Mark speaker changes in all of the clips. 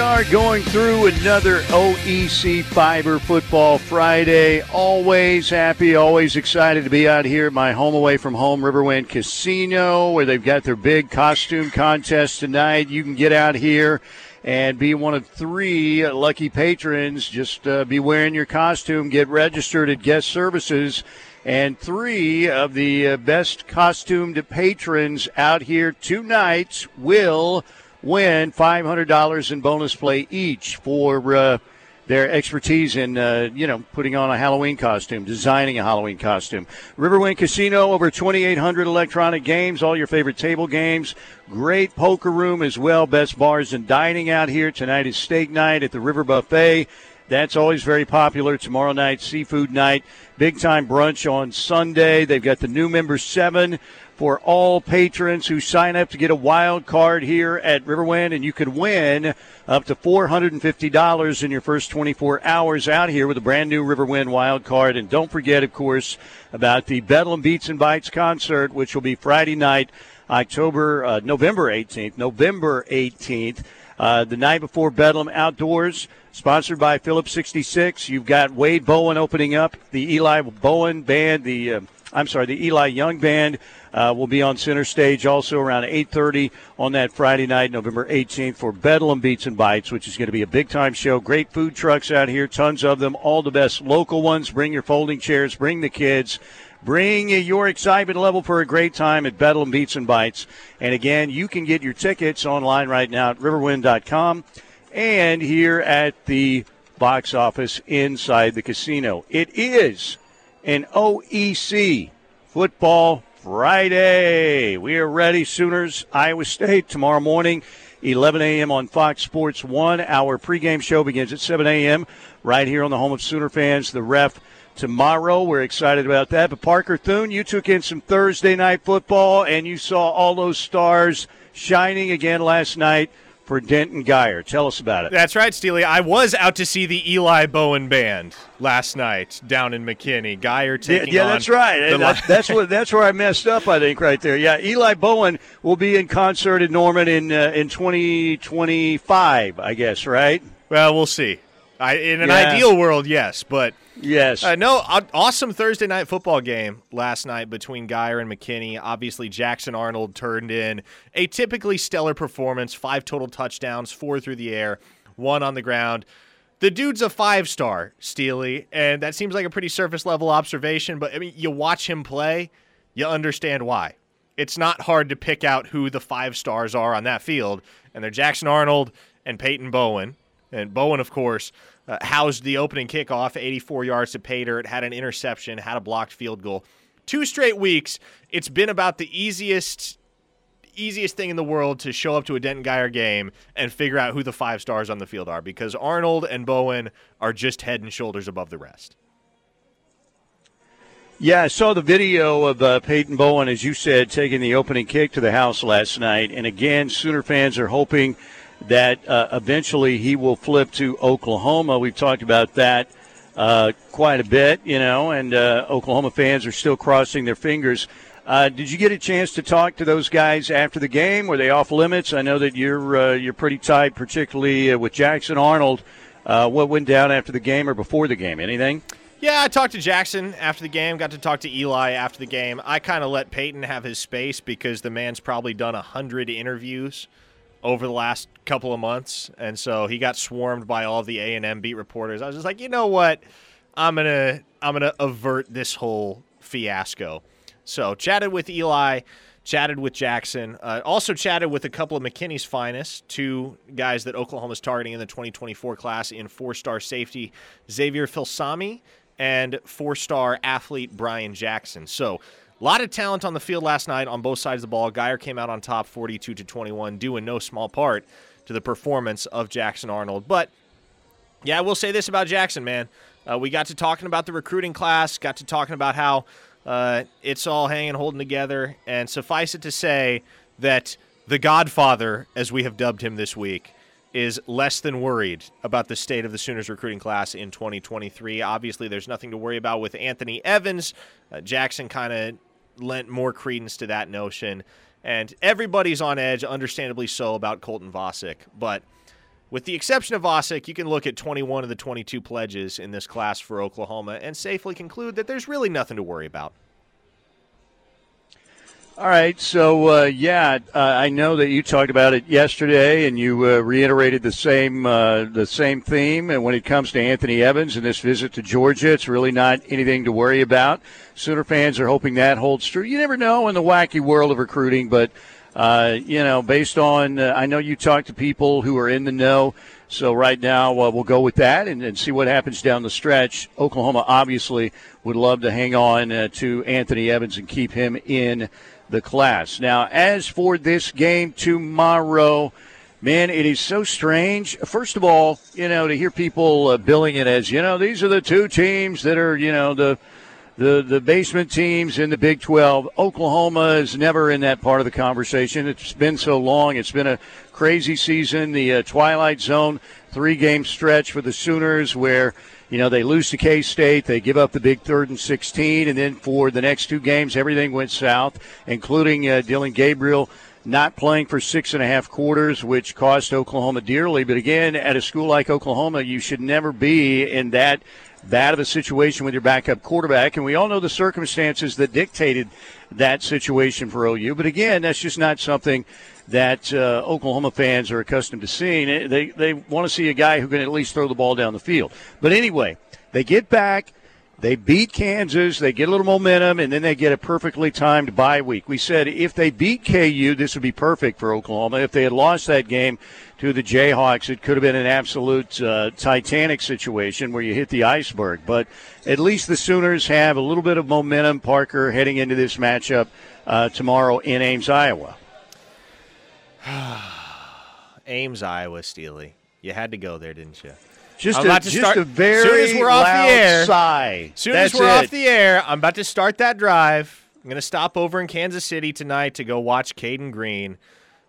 Speaker 1: are going through another OEC Fiber Football Friday. Always happy, always excited to be out here at my home away from home Riverwind Casino where they've got their big costume contest tonight. You can get out here and be one of three lucky patrons. Just uh, be wearing your costume, get registered at guest services. And three of the uh, best costumed patrons out here tonight will win $500 in bonus play each for uh, their expertise in, uh, you know, putting on a Halloween costume, designing a Halloween costume. Riverwind Casino, over 2,800 electronic games, all your favorite table games. Great poker room as well. Best bars and dining out here. Tonight is steak night at the River Buffet. That's always very popular. Tomorrow night, seafood night. Big time brunch on Sunday. They've got the new member seven for all patrons who sign up to get a wild card here at Riverwind, and you could win up to $450 in your first 24 hours out here with a brand new Riverwind wild card. And don't forget, of course, about the Bedlam Beats and Bites concert, which will be Friday night, October, uh, November 18th. November 18th. Uh, the night before Bedlam Outdoors, sponsored by Phillips 66. You've got Wade Bowen opening up the Eli Bowen band, the uh, I'm sorry, the Eli Young band uh, will be on center stage also around 8:30 on that Friday night, November 18th, for Bedlam Beats and Bites, which is going to be a big time show. Great food trucks out here, tons of them, all the best local ones. Bring your folding chairs, bring the kids. Bring your excitement level for a great time at Bedlam Beats and Bites. And again, you can get your tickets online right now at riverwind.com and here at the box office inside the casino. It is an OEC football Friday. We are ready, Sooners, Iowa State tomorrow morning. 11 a.m. on Fox Sports 1. Our pregame show begins at 7 a.m. right here on the home of Sooner fans, the ref tomorrow. We're excited about that. But Parker Thune, you took in some Thursday night football and you saw all those stars shining again last night for Denton Guyer. Tell us about it.
Speaker 2: That's right, Steely. I was out to see the Eli Bowen band last night down in McKinney. Guyer taking
Speaker 1: yeah, yeah that's right. That, that's what that's where I messed up. I think right there. Yeah, Eli Bowen will be in concert in Norman in uh, in 2025. I guess right.
Speaker 2: Well, we'll see. I, in an yeah. ideal world, yes, but
Speaker 1: yes,
Speaker 2: uh, no. Awesome Thursday night football game last night between Guyer and McKinney. Obviously, Jackson Arnold turned in a typically stellar performance: five total touchdowns, four through the air, one on the ground. The dude's a five star, Steely, and that seems like a pretty surface level observation. But I mean, you watch him play, you understand why. It's not hard to pick out who the five stars are on that field, and they're Jackson Arnold and Peyton Bowen. And Bowen, of course, uh, housed the opening kickoff, 84 yards to pay dirt, had an interception, had a blocked field goal. Two straight weeks, it's been about the easiest easiest thing in the world to show up to a Denton Guyer game and figure out who the five stars on the field are because Arnold and Bowen are just head and shoulders above the rest.
Speaker 1: Yeah, I saw the video of uh, Peyton Bowen, as you said, taking the opening kick to the house last night. And again, Sooner fans are hoping – that uh, eventually he will flip to Oklahoma. We've talked about that uh, quite a bit, you know, and uh, Oklahoma fans are still crossing their fingers. Uh, did you get a chance to talk to those guys after the game? Were they off limits? I know that you're uh, you're pretty tight, particularly uh, with Jackson Arnold. what went down after the game or before the game? Anything?
Speaker 2: Yeah, I talked to Jackson after the game. Got to talk to Eli after the game. I kind of let Peyton have his space because the man's probably done a hundred interviews over the last couple of months, and so he got swarmed by all the A and M beat reporters. I was just like, you know what, I'm gonna I'm gonna avert this whole fiasco. So chatted with Eli, chatted with Jackson, uh, also chatted with a couple of McKinney's finest, two guys that Oklahoma's targeting in the 2024 class in four-star safety Xavier Filsaime and four-star athlete Brian Jackson. So a lot of talent on the field last night on both sides of the ball. Guyer came out on top 42 to 21, due in no small part to the performance of Jackson Arnold. But yeah, I will say this about Jackson, man. Uh, we got to talking about the recruiting class, got to talking about how uh, it's all hanging, holding together, and suffice it to say that the Godfather, as we have dubbed him this week, is less than worried about the state of the Sooners recruiting class in 2023. Obviously, there's nothing to worry about with Anthony Evans. Uh, Jackson kind of lent more credence to that notion. And everybody's on edge, understandably so, about Colton Vasek. But With the exception of Vasek, you can look at 21 of the 22 pledges in this class for Oklahoma and safely conclude that there's really nothing to worry about.
Speaker 1: All right, so uh, yeah, uh, I know that you talked about it yesterday, and you uh, reiterated the same uh, the same theme. And when it comes to Anthony Evans and this visit to Georgia, it's really not anything to worry about. Sooner fans are hoping that holds true. You never know in the wacky world of recruiting, but uh, you know, based on uh, I know you talk to people who are in the know. So right now we'll go with that and, and, see what happens down the stretch. Oklahoma obviously would love to hang on to Anthony Evans and keep him in the class. Now, as for this game tomorrow, man, it is so strange. First of all, you know, to hear people uh, billing it as, you know, these are the two teams that are, you know, the the the basement teams in the Big 12. Oklahoma is never in that part of the conversation. It's been so long. It's been a crazy season. The uh, Twilight Zone three game stretch for the Sooners where you know, they lose to K State, they give up the big third and 16, and then for the next two games, everything went south, including uh, Dillon Gabriel not playing for six and a half quarters, which cost Oklahoma dearly. But again, at a school like Oklahoma, you should never be in that bad of a situation with your backup quarterback. And we all know the circumstances that dictated that situation for OU. But again, that's just not something that uh, Oklahoma fans are accustomed to seeing. They, they want to see a guy who can at least throw the ball down the field. But anyway, they get back. They beat Kansas. They get a little momentum, and then they get a perfectly timed bye week. We said if they beat KU, this would be perfect for Oklahoma. If they had lost that game to the Jayhawks, it could have been an absolute uh, Titanic situation where you hit the iceberg. But at least the Sooners have a little bit of momentum, Parker, heading into this matchup uh, tomorrow in Ames, Iowa.
Speaker 2: Ames, Iowa, Steely. You had to go there, didn't you?
Speaker 1: Just, I'm a, about to just start, a very soon as we're off the air, sigh.
Speaker 2: Soon
Speaker 1: That's
Speaker 2: as we're
Speaker 1: it.
Speaker 2: off the air, I'm about to start that drive. I'm going to stop over in Kansas City tonight to go watch Cayden Green.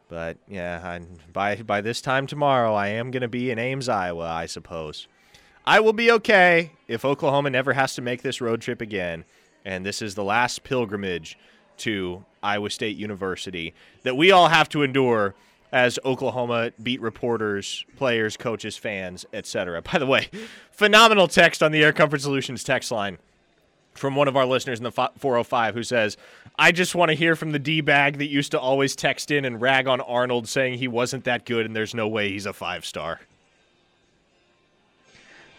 Speaker 2: But yeah, I, by by this time tomorrow, I am going to be in Ames, Iowa. I suppose I will be okay if Oklahoma never has to make this road trip again, and this is the last pilgrimage to Iowa State University that we all have to endure as Oklahoma beat reporters, players, coaches, fans, etc. By the way, phenomenal text on the Air Comfort Solutions text line from one of our listeners in the 405 who says, I just want to hear from the D bag that used to always text in and rag on Arnold saying he wasn't that good and there's no way he's a five star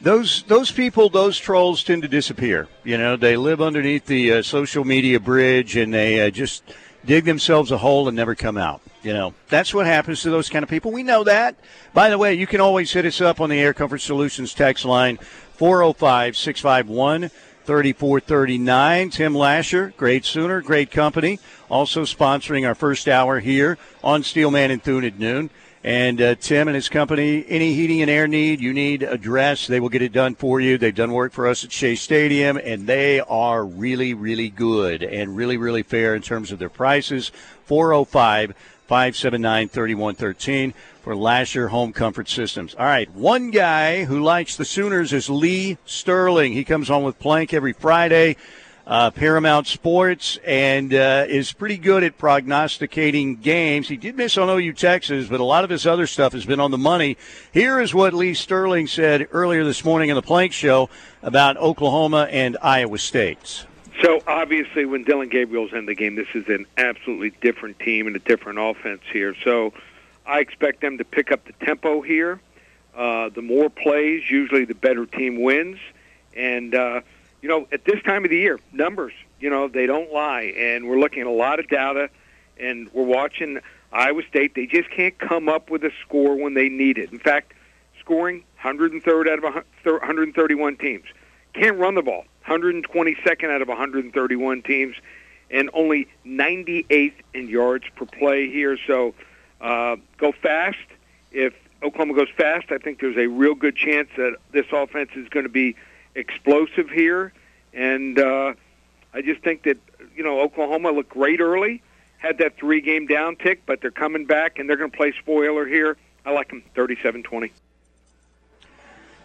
Speaker 1: those those people, those trolls tend to disappear. You know, they live underneath the uh, social media bridge and they uh, just dig themselves a hole and never come out. You know, that's what happens to those kind of people. We know that. By the way, you can always hit us up on the Air Comfort Solutions text line 405 651 3439. Tim Lasher, great Sooner, great company, also sponsoring our first hour here on Steelman and Thune at noon. And uh, Tim and his company, any heating and air need you need address, they will get it done for you. They've done work for us at Shea Stadium, and they are really, really good and really, really fair in terms of their prices. 405 579 3113 for Lasher Home Comfort Systems. All right, one guy who likes the Sooners is Lee Sterling. He comes on with Plank every Friday uh, Paramount Sports and uh, is pretty good at prognosticating games. He did miss on OU Texas, but a lot of his other stuff has been on the money. Here is what Lee Sterling said earlier this morning in the Plank Show about Oklahoma and Iowa State.
Speaker 3: So obviously, when Dillon Gabriel's in the game, this is an absolutely different team and a different offense here. So I expect them to pick up the tempo here. Uh, the more plays, usually the better team wins. And uh, you know, at this time of the year, numbers, you know, they don't lie. And we're looking at a lot of data, and we're watching Iowa State. They just can't come up with a score when they need it. In fact, scoring 103rd out of 131 teams. Can't run the ball. 122nd out of 131 teams, and only 98th in yards per play here. So uh, go fast. If Oklahoma goes fast, I think there's a real good chance that this offense is going to be – explosive here, and uh, I just think that you know Oklahoma looked great early, had that three game down tick, but they're coming back and they're going to play spoiler here. I like them 37-20.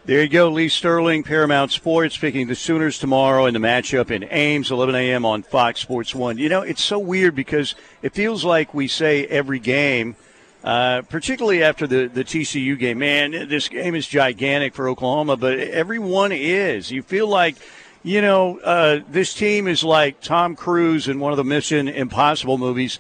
Speaker 1: There you go, Lee Sterling, Paramount Sports, picking the Sooners tomorrow in the matchup in Ames, 11 a.m. on Fox Sports 1. You know, it's so weird because it feels like we say every game – uh, particularly after the, the TCU game. Man, this game is gigantic for Oklahoma, but everyone is. You feel like, you know, uh, this team is like Tom Cruise in one of the Mission Impossible movies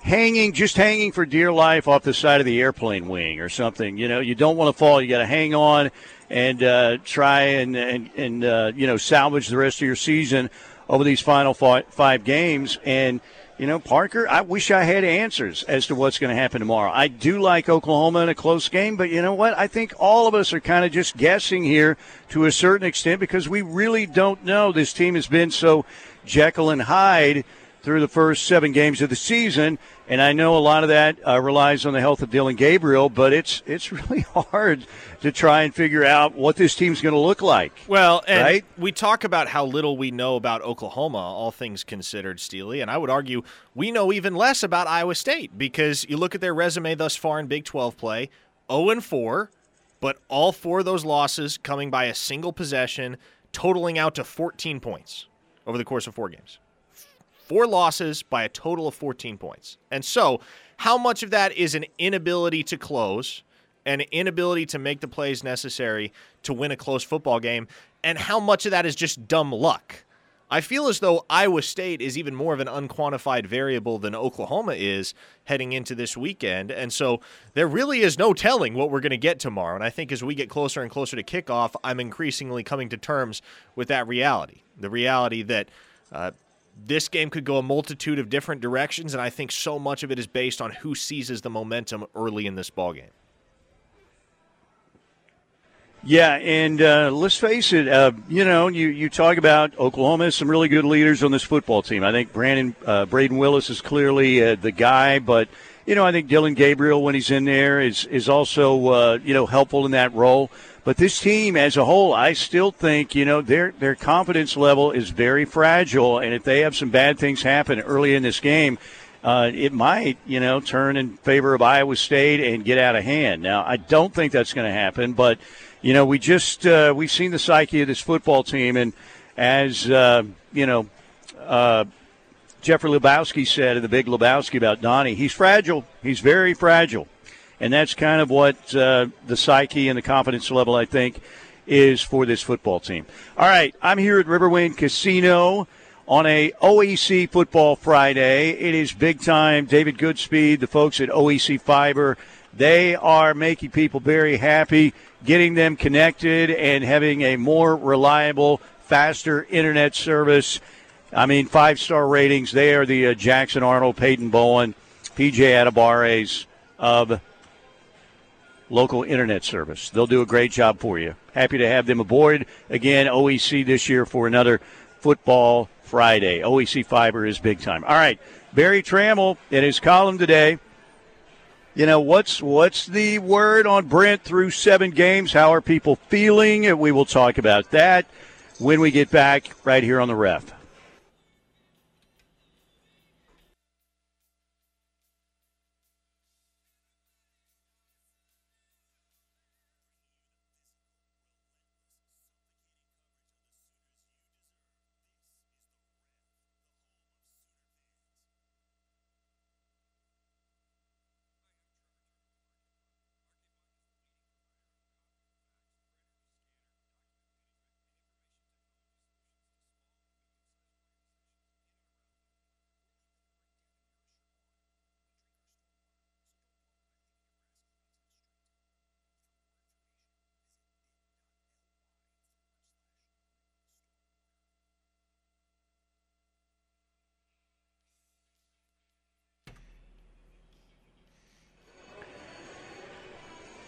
Speaker 1: hanging, just hanging for dear life off the side of the airplane wing or something. You know, you don't want to fall. You got to hang on and uh, try and and, and uh, you know salvage the rest of your season over these final five, five games. And you know, Parker, I wish I had answers as to what's going to happen tomorrow. I do like Oklahoma in a close game, but you know what? I think all of us are kind of just guessing here to a certain extent because we really don't know. This team has been so Jekyll and Hyde through the first seven games of the season. And I know a lot of that uh, relies on the health of Dillon Gabriel, but it's it's really hard to try and figure out what this team's going to look like.
Speaker 2: Well, and right? we talk about how little we know about Oklahoma, all things considered, Steely, and I would argue we know even less about Iowa State because you look at their resume thus far in Big 12 play, 0 and 4, but all four of those losses coming by a single possession, totaling out to 14 points over the course of four games four losses by a total of 14 points. And so, how much of that is an inability to close, an inability to make the plays necessary to win a close football game, and how much of that is just dumb luck? I feel as though Iowa State is even more of an unquantified variable than Oklahoma is heading into this weekend. And so there really is no telling what we're going to get tomorrow. And I think as we get closer and closer to kickoff, I'm increasingly coming to terms with that reality the reality that uh, this game could go a multitude of different directions, and I think so much of it is based on who seizes the momentum early in this ball game.
Speaker 1: Yeah, and uh, let's face it. Uh, you know, you, you talk about Oklahoma has some really good leaders on this football team. I think Brandon uh, Brayden Willis is clearly uh, the guy, but you know, I think Dillon Gabriel when he's in there is is also uh, you know helpful in that role. But this team as a whole, I still think, you know, their their confidence level is very fragile, and if they have some bad things happen early in this game, uh, it might, you know, turn in favor of Iowa State and get out of hand. Now, I don't think that's going to happen, but you know, we just uh, we've seen the psyche of this football team, and as uh, you know, uh, Jeffrey Lebowski said in the Big Lebowski about Donnie, he's fragile. He's very fragile. And that's kind of what uh, the psyche and the confidence level, I think, is for this football team. All right, I'm here at Riverwind Casino on a OEC Football Friday. It is big time. David Goodspeed, the folks at OEC Fiber, they are making people very happy, getting them connected and having a more reliable, faster internet service. I mean, five star ratings. They are the uh, Jackson Arnold, Peyton Bowen, PJ Atabares of local internet service. They'll do a great job for you. Happy to have them aboard again, OEC this year for another Football Friday. OEC Fiber is big time. All right, Berry Tramel in his column today. You know what's what's the word on Brent through seven games? How are people feeling? We will talk about that when we get back right here on the ref.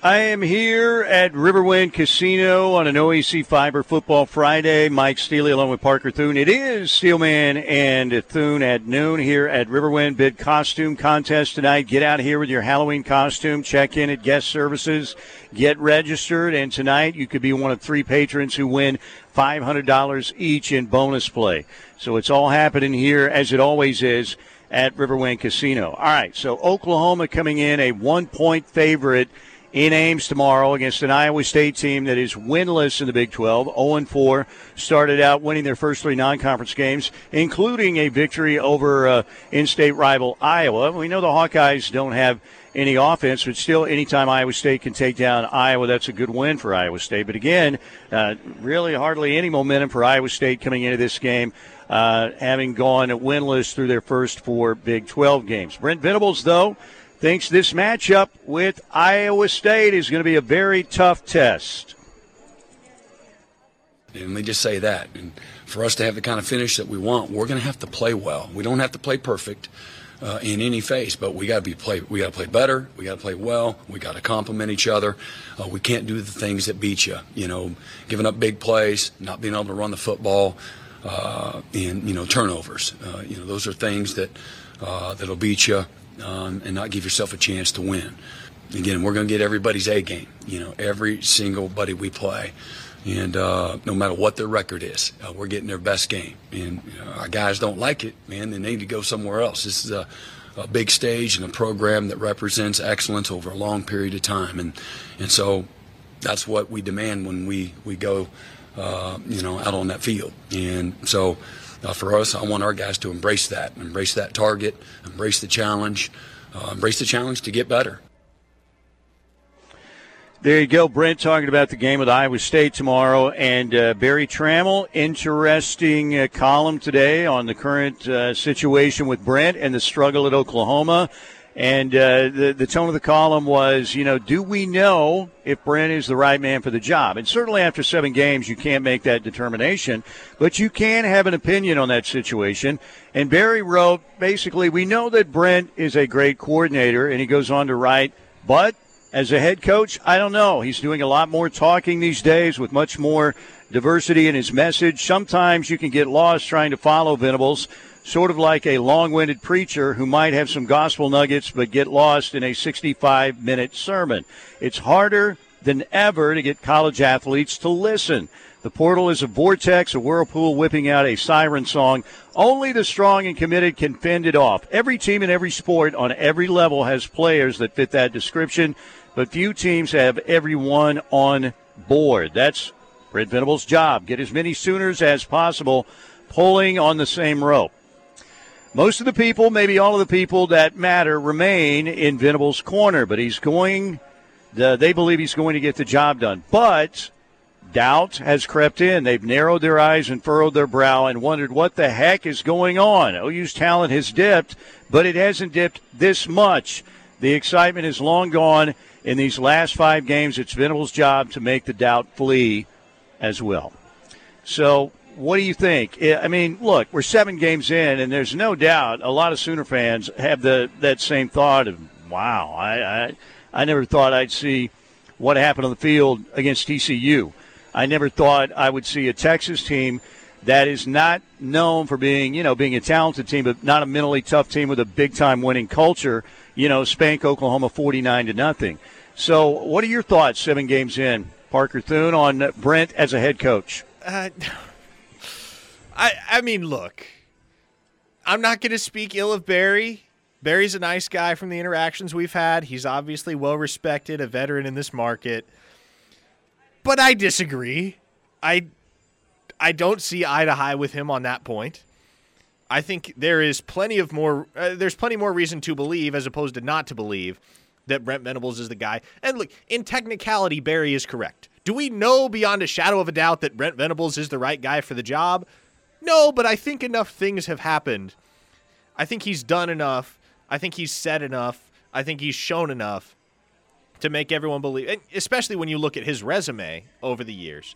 Speaker 1: I am here at Riverwind Casino on an OEC Fiber Football Friday. Mike Steely along with Parker Thune. It is Steelman and Thune at noon here at Riverwind. Bid costume contest tonight. Get out here with your Halloween costume. Check in at guest services. Get registered. And tonight you could be one of three patrons who win $500 each in bonus play. So it's all happening here as it always is at Riverwind Casino. All right. So Oklahoma coming in a one point favorite in Ames tomorrow against an Iowa State team that is winless in the Big 12. 0 4 started out winning their first three non conference games, including a victory over uh, in state rival Iowa. We know the Hawkeyes don't have any offense, but still, anytime Iowa State can take down Iowa, that's a good win for Iowa State. But again, uh, really hardly any momentum for Iowa State coming into this game. Uh, having gone winless through their first four Big 12 games. Brent Venables, though, thinks this matchup with Iowa State is going to be a very tough test.
Speaker 4: And let me just say that. And for us to have the kind of finish that we want, we're going to have to play well. We don't have to play perfect uh, in any phase, but we got to be play. We got to play better. We got to play well. We got to complement each other. Uh, we can't do the things that beat you. You know, giving up big plays, not being able to run the football, uh, and you know turnovers. Uh, you know, those are things that uh, that'll beat you um, and not give yourself a chance to win. Again, we're going to get everybody's A game. You know, every single buddy we play, and uh, no matter what their record is, uh, we're getting their best game. And know, our guys don't like it, man. They need to go somewhere else. This is a, a big stage and a program that represents excellence over a long period of time, and and so that's what we demand when we we go, uh, you know, out on that field. And so uh, for us, I want our guys to embrace that, embrace that target, embrace the challenge, uh, embrace the challenge to get better.
Speaker 1: There you go, Brent, talking about the game with Iowa State tomorrow. And uh, Berry Tramel, interesting uh, column today on the current uh, situation with Brent and the struggle at Oklahoma. And uh, the, the tone of the column was, you know, do we know if Brent is the right man for the job? And certainly after seven games, you can't make that determination, but you can have an opinion on that situation. And Berry wrote, basically, we know that Brent is a great coordinator, and he goes on to write, but as a head coach, I don't know. He's doing a lot more talking these days with much more diversity in his message. Sometimes you can get lost trying to follow Venables sort of like a long winded preacher who might have some gospel nuggets but get lost in a 65 minute sermon. It's harder than ever to get college athletes to listen. The portal is a vortex, a whirlpool whipping out a siren song. Only the strong and committed can fend it off. Every team in every sport on every level has players that fit that description, but few teams have everyone on board. That's Brent Venables' job. Get as many Sooners as possible pulling on the same rope. Most of the people, maybe all of the people that matter, remain in Venables' corner, but he's going, they believe he's going to get the job done. But doubt has crept in. They've narrowed their eyes and furrowed their brow and wondered what the heck is going on. OU's talent has dipped, but it hasn't dipped this much. The excitement is long gone. In these last five games, it's Venables' job to make the doubt flee as well. So what do you think? I mean, look, we're seven games in, and there's no doubt a lot of Sooner fans have the that same thought of, "Wow, I I, I never thought I'd see what happened on the field against TCU. I never thought I would see a Texas team." That is not known for being, you know, being a talented team, but not a mentally tough team with a big time winning culture. You know, spank Oklahoma forty nine to nothing. So, what are your thoughts seven games in, Parker Thune, on Brent as a head coach?
Speaker 2: Uh, I I mean, look, I'm not going to speak ill of Berry. Berry's a nice guy from the interactions we've had. He's obviously well respected, a veteran in this market. But I disagree. I I don't see eye to eye with him on that point. I think there is plenty of more uh, there's plenty more reason to believe as opposed to not to believe that Brent Venables is the guy. And look, in technicality Berry is correct. Do we know beyond a shadow of a doubt that Brent Venables is the right guy for the job? No, but I think enough things have happened. I think he's done enough. I think he's said enough. I think he's shown enough to make everyone believe, and especially when you look at his resume over the years.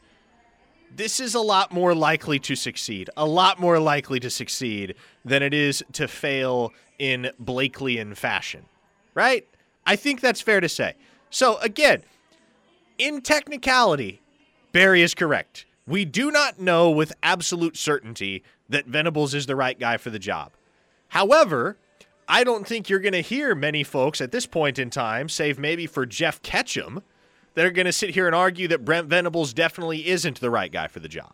Speaker 2: This is a lot more likely to succeed, a lot more likely to succeed than it is to fail in Blakeleyan fashion, right? I think that's fair to say. So, again, in technicality, Berry is correct. We do not know with absolute certainty that Venables is the right guy for the job. However, I don't think you're going to hear many folks at this point in time, save maybe for Jeff Ketchum, that are going to sit here and argue that Brent Venables definitely isn't the right guy for the job.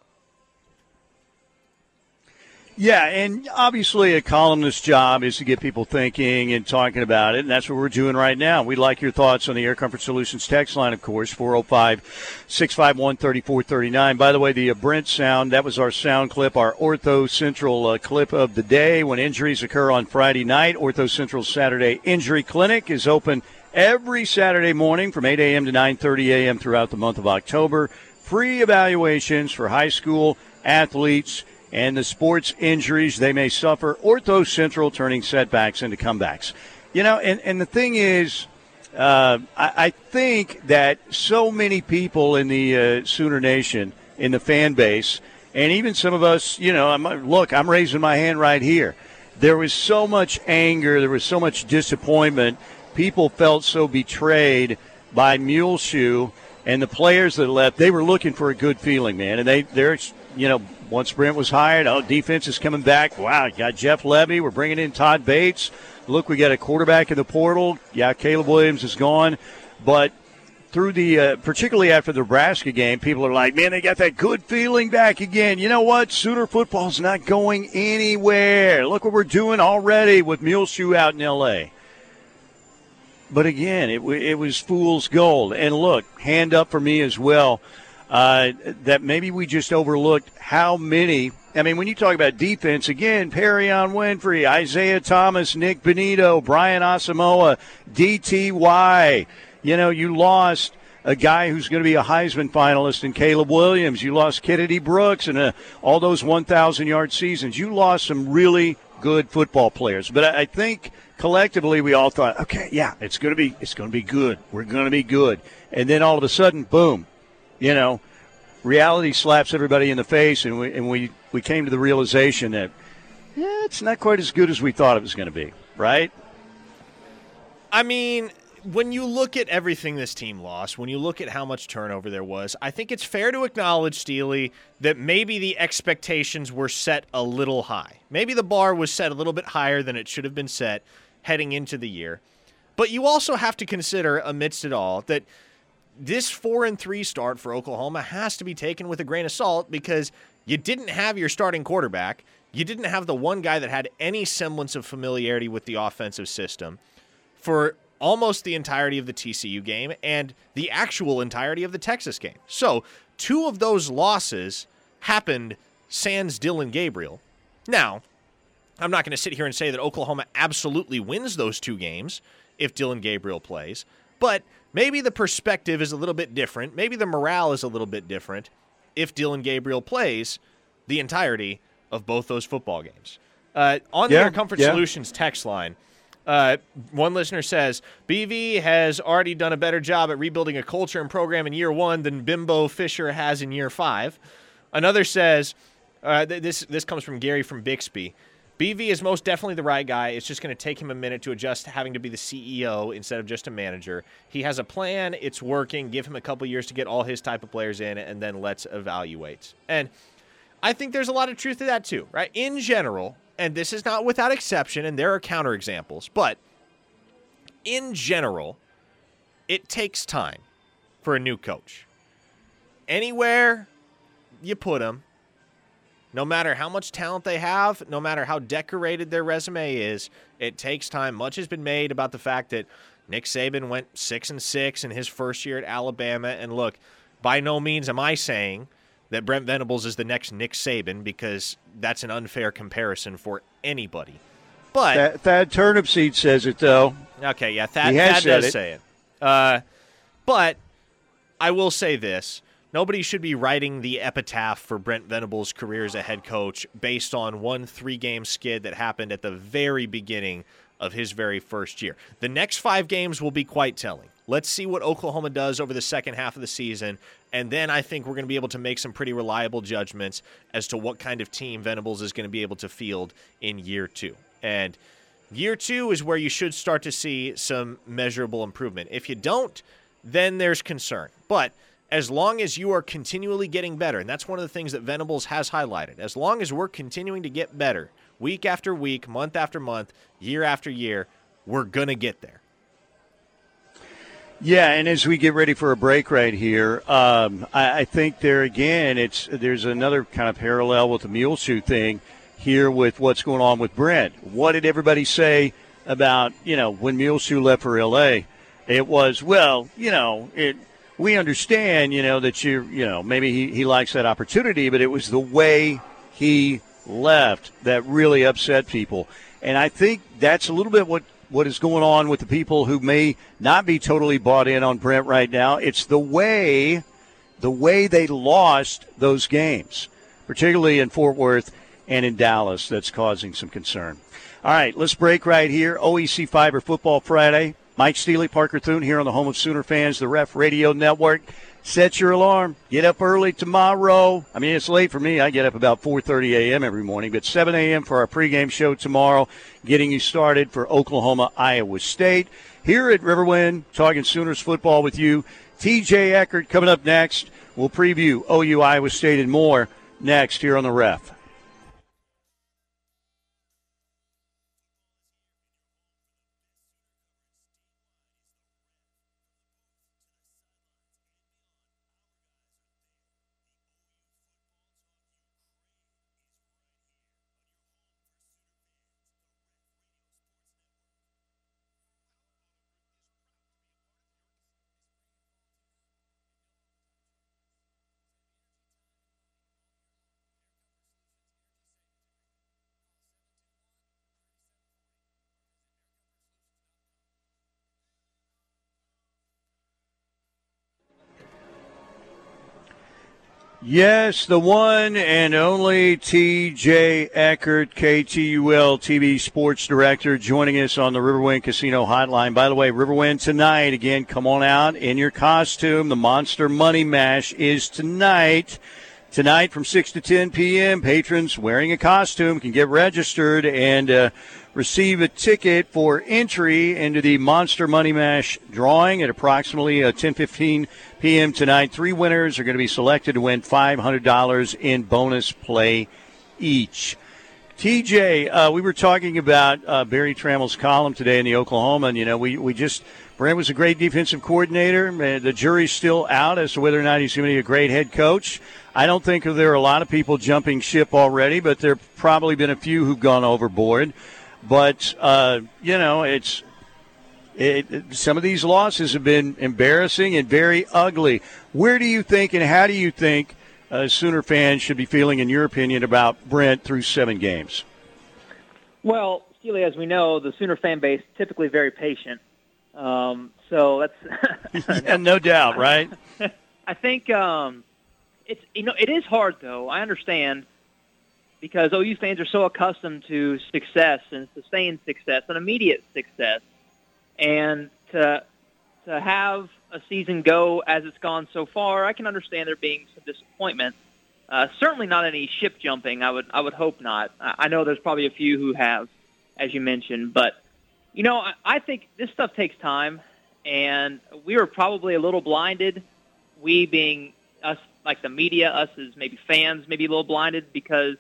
Speaker 1: Yeah, and obviously a columnist's job is to get people thinking and talking about it, and that's what we're doing right now. We'd like your thoughts on the Air Comfort Solutions text line, of course, 405 651 3439. By the way, the uh, Brent sound, that was our sound clip, our Ortho Central uh, clip of the day when injuries occur on Friday night. Ortho Central Saturday Injury Clinic is open every Saturday morning from 8 a.m. to 9.30 a.m. throughout the month of October. Free evaluations for high school athletes – and the sports injuries they may suffer. Ortho Central turning setbacks into comebacks. You know, and, and the thing is, uh, I, I, think that so many people in the uh, Sooner Nation, in the fan base, and even some of us, you know, I'm, look, I'm raising my hand right here. There was so much anger, there was so much disappointment. People felt so betrayed by Muleshoe and the players that left. They were looking for a good feeling, man, and they they're you know once Brent was hired, oh, defense is coming back. Wow, got Jeff Lebby. We're bringing in Todd Bates. Look, we got a quarterback in the portal. Yeah, Caleb Williams is gone, but through the uh, particularly after the Nebraska game, people are like, man, they got that good feeling back again. You know what? Sooner football's not going anywhere. Look what we're doing already with Muleshoe out in L.A. But again, it, it was fool's gold. And look, hand up for me as well uh, that maybe we just overlooked how many. I mean, when you talk about defense, again, Perrion Winfrey, Isaiah Thomas, Nik Bonitto, Brian Asamoah, DTY. You know, you lost a guy who's going to be a Heisman finalist in Caleb Williams. You lost Kennedy Brooks and uh, all those 1,000 yard seasons. You lost some really good football players. But I, I think collectively we all thought, okay, yeah, it's going to be it's going to be good. We're going to be good. And then all of a sudden, boom, you know, reality slaps everybody in the face, and we and we we came to the realization that yeah, it's not quite as good as we thought it was going to be, right?
Speaker 2: I mean, when you look at everything this team lost, when you look at how much turnover there was, I think it's fair to acknowledge, Steely, that maybe the expectations were set a little high. Maybe the bar was set a little bit higher than it should have been set heading into the year. But you also have to consider, amidst it all, that – this four and three start for Oklahoma has to be taken with a grain of salt because you didn't have your starting quarterback. You didn't have the one guy that had any semblance of familiarity with the offensive system for almost the entirety of the TCU game and the actual entirety of the Texas game. So, two of those losses happened sans Dillon Gabriel. Now, I'm not going to sit here and say that Oklahoma absolutely wins those two games if Dillon Gabriel plays, but maybe the perspective is a little bit different. Maybe the morale is a little bit different if Dillon Gabriel plays the entirety of both those football games. Uh, on yeah, the Air Comfort yeah. Solutions text line, uh, one listener says BV has already done a better job at rebuilding a culture and program in year one than Bimbo Fisher has in year five. Another says uh, th- this this comes from Gary from Bixby. BV is most definitely the right guy. It's just going to take him a minute to adjust having to be the CEO instead of just a manager. He has a plan, it's working. Give him a couple years to get all his type of players in, and then let's evaluate. And I think there's a lot of truth to that too, right? In general, and this is not without exception, and there are counterexamples, but in general, it takes time for a new coach. Anywhere you put him, no matter how much talent they have, no matter how decorated their resume is, it takes time. Much has been made about the fact that Nick Saban went six and six in his first year at Alabama. And look, by no means am I saying that Brent Venables is the next Nick Saban because that's an unfair comparison for anybody. But
Speaker 1: Thad, Thad Turnipseed says it though.
Speaker 2: Okay, yeah, Thad, Thad does it. say it. Uh, but I will say this: Nobody should be writing the epitaph for Brent Venables' career as a head coach based on one three game skid that happened at the very beginning of his very first year. The next five games will be quite telling. Let's see what Oklahoma does over the second half of the season. And then I think we're going to be able to make some pretty reliable judgments as to what kind of team Venables is going to be able to field in year two. And year two is where you should start to see some measurable improvement. If you don't, then there's concern. But as long as you are continually getting better, and that's one of the things that Venables has highlighted, as long as we're continuing to get better week after week, month after month, year after year, we're going to get there.
Speaker 1: Yeah, and as we get ready for a break right here, um, I, I, think there again, it's there's another kind of parallel with the Muleshoe thing. here with what's going on with Brent. What did everybody say about, you know, when Muleshoe left for LA? It was, well, you know, it we understand, you know, that you, you know, maybe he, he likes that opportunity, but it was the way he left that really upset people. And I think that's a little bit what, what is going on with the people who may not be totally bought in on Brent right now. It's the way, the way they lost those games, particularly in Fort Worth and in Dallas, that's causing some concern. All right, let's break right here. OEC Fiber Football Friday. Mike Steely, Parker Thune here on the home of Sooner fans, the Ref Radio Network. Set your alarm. Get up early tomorrow. I mean, it's late for me. I get up about 4:30 a.m. every morning, but 7 a.m. for our pregame show tomorrow, getting you started for Oklahoma, Iowa State. Here at Riverwind, talking Sooners football with you. TJ Eckert coming up next. We'll preview OU, Iowa State, and more next here on the Ref. Yes, the one and only TJ Eckert, KTUL TV sports director, joining us on the Riverwind Casino Hotline. By the way, Riverwind tonight, again, come on out in your costume. The Monster Money Mash is tonight. Tonight from 6 to 10 p.m., patrons wearing a costume can get registered and uh, receive a ticket for entry into the Monster Money Mash drawing at approximately 10:15 uh, p.m. tonight. Three winners are going to be selected to win $500 in bonus play each. TJ, uh, we were talking about uh, Berry Tramel's column today in the Oklahoma, and you know we we just Brent was a great defensive coordinator. The jury's still out as to whether or not he's going to be a great head coach. I don't think there are a lot of people jumping ship already, but there have probably been a few who've gone overboard. But uh, you know, it's it, some of these losses have been embarrassing and very ugly. Where do you think, and how do you think, uh, Sooner fans should be feeling, in your opinion, about Brent through seven games?
Speaker 5: Well, Steely, as we know, the Sooner fan base typically very patient. Um, so that's
Speaker 1: yeah, no doubt, right?
Speaker 5: I think um, it's you know it is hard though. I understand because OU fans are so accustomed to success and sustained success and immediate success, and to to have a season go as it's gone so far, I can understand there being some disappointment. Uh, certainly not any ship jumping. I would I would hope not. I know there's probably a few who have, as you mentioned, but you know I, I think this stuff takes time, and we were probably a little blinded. We being us, like the media, us as maybe fans, maybe a little blinded because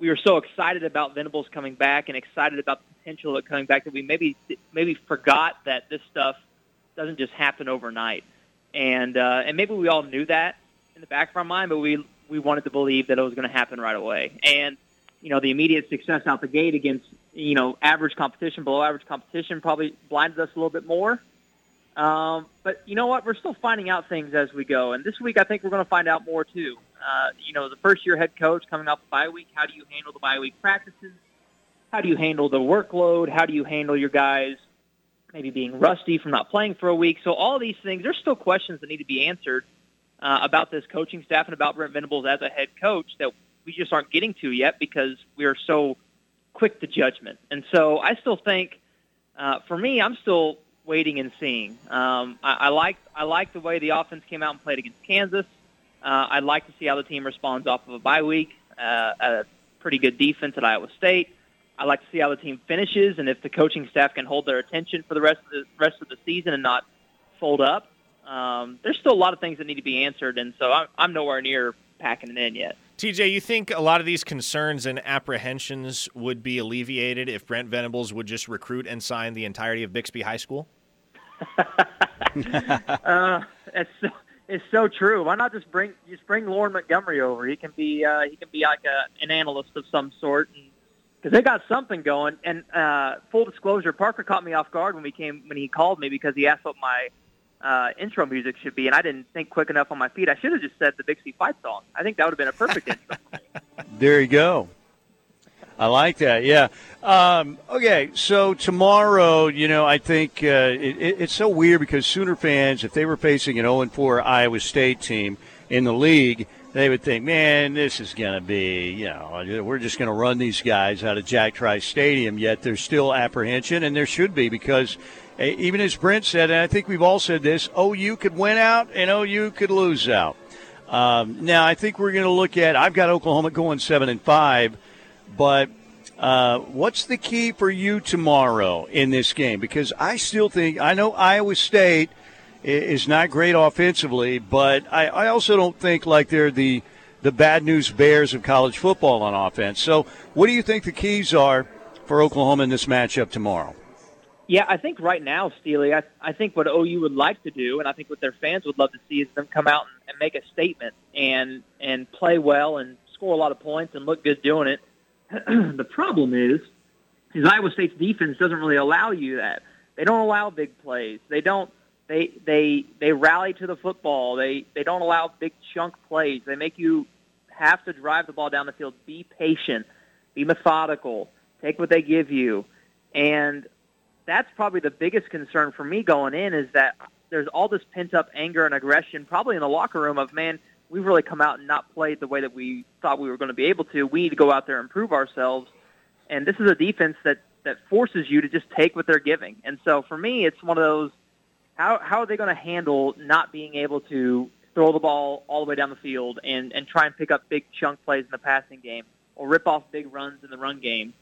Speaker 5: we were so excited about Venables coming back and excited about the potential of it coming back that we maybe maybe forgot that this stuff doesn't just happen overnight. And uh, and maybe we all knew that in the back of our mind, but we we wanted to believe that it was going to happen right away. And you know, the immediate success out the gate against you know average competition, below average competition, probably blinded us a little bit more. Um, but you know what? We're still finding out things as we go, and this week I think we're going to find out more too. Uh, you know, the first year head coach coming off the bye week, how do you handle the bye week practices? How do you handle the workload? How do you handle your guys maybe being rusty from not playing for a week? So all these things, there's still questions that need to be answered uh, about this coaching staff and about Brent Venables as a head coach that we just aren't getting to yet because we are so quick to judgment. And so I still think, uh, for me, I'm still waiting and seeing. Um, I, I like I like the way the offense came out and played against Kansas. Uh, I'd like to see how the team responds off of a bye week. Uh, a pretty good defense at Iowa State. I'd like to see how the team finishes and if the coaching staff can hold their attention for the rest of the rest of the season and not fold up. Um, there's still a lot of things that need to be answered, and so I'm, I'm nowhere near packing it in yet.
Speaker 2: TJ, you think a lot of these concerns and apprehensions would be alleviated if Brent Venables would just recruit and sign the entirety of Bixby High School?
Speaker 5: Uh, it's is so true. Why not just bring just bring Loren Montgomery over? He can be uh, he can be like a, an analyst of some sort, because they got something going. And uh, full disclosure, Parker caught me off guard when we came when he called me because he asked what my uh, intro music should be, and I didn't think quick enough on my feet. I should have just said the Bixby Fight song. I think that would have been a perfect intro.
Speaker 1: There you go. I like that. Yeah. Um, okay. So tomorrow, you know, I think uh, it, it, it's so weird because Sooner fans, if they were facing an 0 4 Iowa State team in the league, they would think, man, this is going to be, you know, we're just going to run these guys out of Jack Trice Stadium. Yet there's still apprehension, and there should be because eh, even as Brent said, and I think we've all said this, OU could win out and OU could lose out. Um, now I think we're going to look at. I've got Oklahoma going seven and five. But uh, what's the key for you tomorrow in this game? Because I still think I know Iowa State is not great offensively, but I, I also don't think like they're the the bad news bears of college football on offense. So, what do you think the keys are for Oklahoma in this matchup tomorrow?
Speaker 5: Yeah, I think right now, Steely, I, I think what OU would like to do, and I think what their fans would love to see, is them come out and, and make a statement and and play well and score a lot of points and look good doing it. the problem is, is Iowa State's defense doesn't really allow you that. They don't allow big plays. They don't. They they they rally to the football. They they don't allow big chunk plays. They make you have to drive the ball down the field. Be patient. Be methodical. Take what they give you, and that's probably the biggest concern for me going in is that there's all this pent up anger and aggression, probably in the locker room of man we've really come out and not played the way that we thought we were going to be able to. We need to go out there and prove ourselves. And this is a defense that that forces you to just take what they're giving. And so for me, it's one of those. How how are they going to handle not being able to throw the ball all the way down the field and and try and pick up big chunk plays in the passing game or rip off big runs in the run game?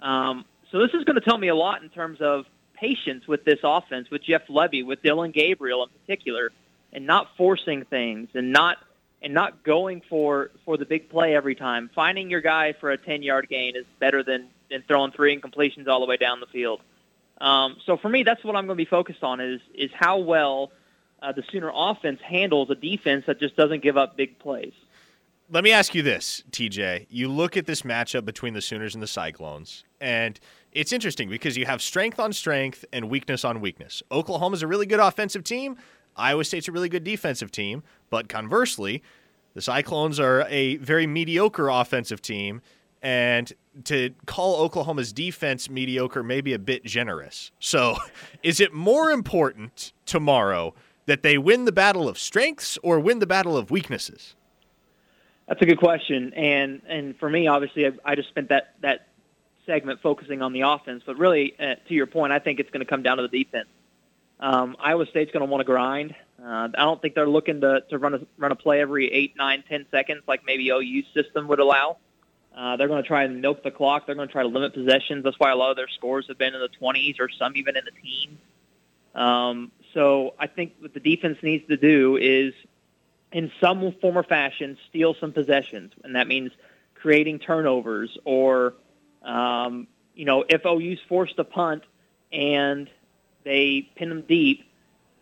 Speaker 5: Um, so this is going to tell me a lot in terms of patience with this offense, with Jeff Lebby, with Dillon Gabriel in particular, and not forcing things and not and not going for for the big play every time. Finding your guy for a 10 yard gain is better than than throwing three incompletions all the way down the field. Um, so for me, that's what I'm going to be focused on is is how well uh, the Sooner offense handles a defense that just doesn't give up big plays.
Speaker 2: Let me ask you this, TJ. You look at this matchup between the Sooners and the Cyclones, and it's interesting because you have strength on strength and weakness on weakness. Oklahoma's a really good offensive team. Iowa State's a really good defensive team, but conversely, the Cyclones are a very mediocre offensive team, and to call Oklahoma's defense mediocre may be a bit generous. So, is it more important tomorrow that they win the battle of strengths or win the battle of weaknesses?
Speaker 5: That's a good question, and and for me, obviously, I, I just spent that that segment focusing on the offense, but really, uh, to your point, I think it's going to come down to the defense. Um, Iowa State's going to want to grind. Uh, I don't think they're looking to, to run a run a play every eight, nine, ten seconds like maybe OU's system would allow. Uh, they're going to try and milk the clock. They're going to try to limit possessions. That's why a lot of their scores have been in the 20s or some even in the teens. Um, so I think what the defense needs to do is, in some form or fashion, steal some possessions, and that means creating turnovers or, um, you know, if OU's forced to punt and they pin them deep.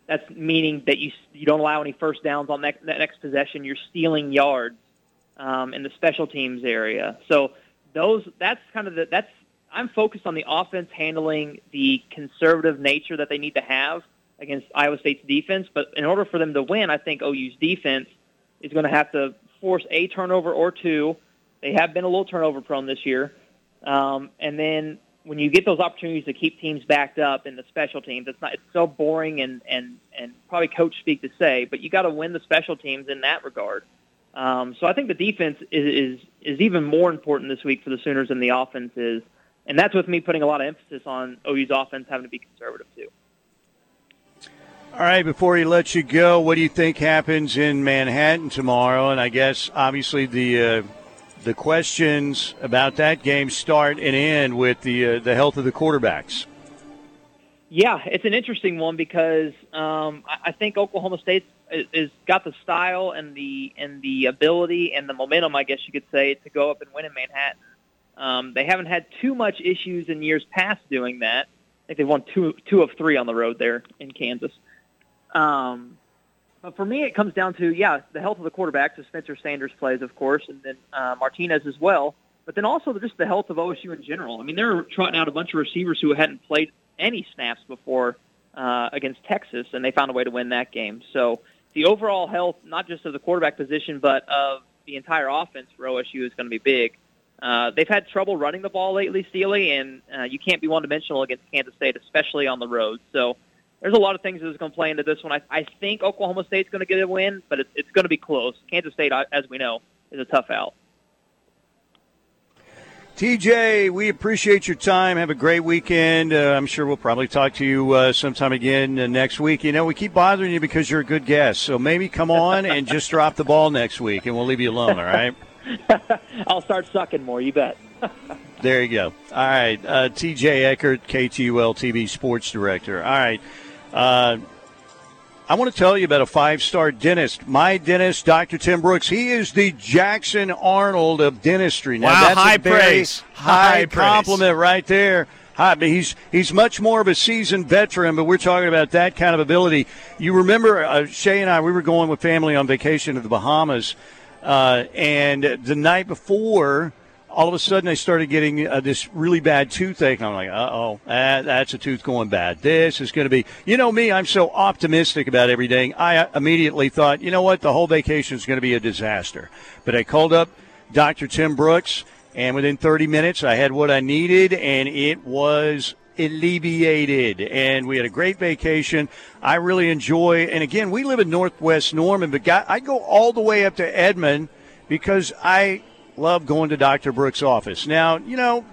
Speaker 5: That's meaning that you you don't allow any first downs on that, that next possession. You're stealing yards um, in the special teams area. So those that's kind of the that's I'm focused on the offense handling the conservative nature that they need to have against Iowa State's defense. But in order for them to win, I think OU's defense is going to have to force a turnover or two. They have been a little turnover prone this year, um, and then when you get those opportunities to keep teams backed up in the special teams, it's not it's so boring and and and probably coach speak to say, but you got to win the special teams in that regard. Um, so I think the defense is, is is even more important this week for the Sooners than the offense is, and that's with me putting a lot of emphasis on OU's offense having to be conservative too.
Speaker 1: All right, before he lets you go, what do you think happens in Manhattan tomorrow? And I guess obviously the uh, the questions about that game start and end with the uh, the health of the quarterbacks.
Speaker 5: Yeah, it's an interesting one because um, I think Oklahoma State is got the style and the and the ability and the momentum, I guess you could say, to go up and win in Manhattan. Um, they haven't had too much issues in years past doing that. I think they've won two two of three on the road there in Kansas. Um, But for me, it comes down to yeah, the health of the quarterback. So Spencer Sanders plays, of course, and then uh, Martinez as well. But then also just the health of OSU in general. I mean, they're trotting out a bunch of receivers who hadn't played any snaps before uh, against Texas, and they found a way to win that game. So the overall health, not just of the quarterback position, but of the entire offense for OSU is going to be big. Uh, they've had trouble running the ball lately, Steely, and uh, you can't be one-dimensional against Kansas State, especially on the road. So there's a lot of things that's going to play into this one. I, I think Oklahoma State's going to get a win, but it, it's going to be close. Kansas State, as we know, is a tough out.
Speaker 1: TJ, we appreciate your time. Have a great weekend. Uh, I'm sure we'll probably talk to you uh, sometime again uh, next week. You know, we keep bothering you because you're a good guest. So maybe come on and just drop the ball next week, and we'll leave you alone, all right?
Speaker 5: I'll start sucking more, you bet.
Speaker 1: there you go. All right. Uh, TJ Eckert, KTUL TV Sports Director. All right. Uh, I want to tell you about a five star dentist. My dentist, Dr. Tim Brooks. He is the Jackson Arnold of dentistry.
Speaker 2: Now, wow, that's high a praise.
Speaker 1: High, high compliment right there. High, but he's he's much more of a seasoned veteran, but we're talking about that kind of ability. You remember uh, Shay and I, we were going with family on vacation to the Bahamas, uh, and the night before, all of a sudden I started getting uh, this really bad toothache. I'm like, uh oh, that, that's a tooth going bad. This is going to be, you know, me, I'm so optimistic about everything. I uh, immediately thought, you know what, the whole vacation is going to be a disaster. But I called up Dr. Tim Brooks, and within 30 minutes, I had what I needed, and it was alleviated. And we had a great vacation. I really enjoy, and again, we live in Northwest Norman, but I go all the way up to Edmond because I love going to Dr. Brooks' office. Now, you know,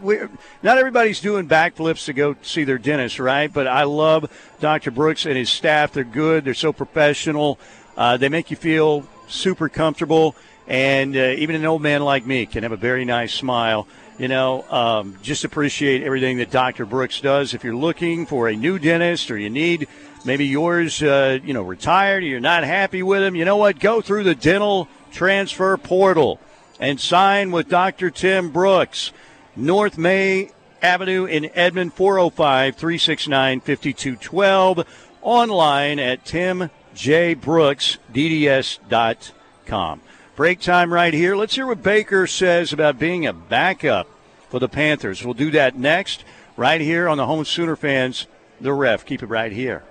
Speaker 1: not everybody's doing backflips to go see their dentist, right? But I love Dr. Brooks and his staff. They're good, they're so professional, uh, they make you feel super comfortable. And uh, even an old man like me can have a very nice smile. You know, um, just appreciate everything that Dr. Brooks does. If you're looking for a new dentist or you need maybe yours, uh, you know, retired, or you're not happy with him, you know what? Go through the dental transfer portal and sign with Dr. Tim Brooks. North May Avenue in Edmond, 405 369 5212. Online at timjbrooksdds.com. Break time right here. Let's hear what Baker says about being a backup for the Panthers. We'll do that next, right here on the Home Sooner Fans, The Ref. Keep it right here.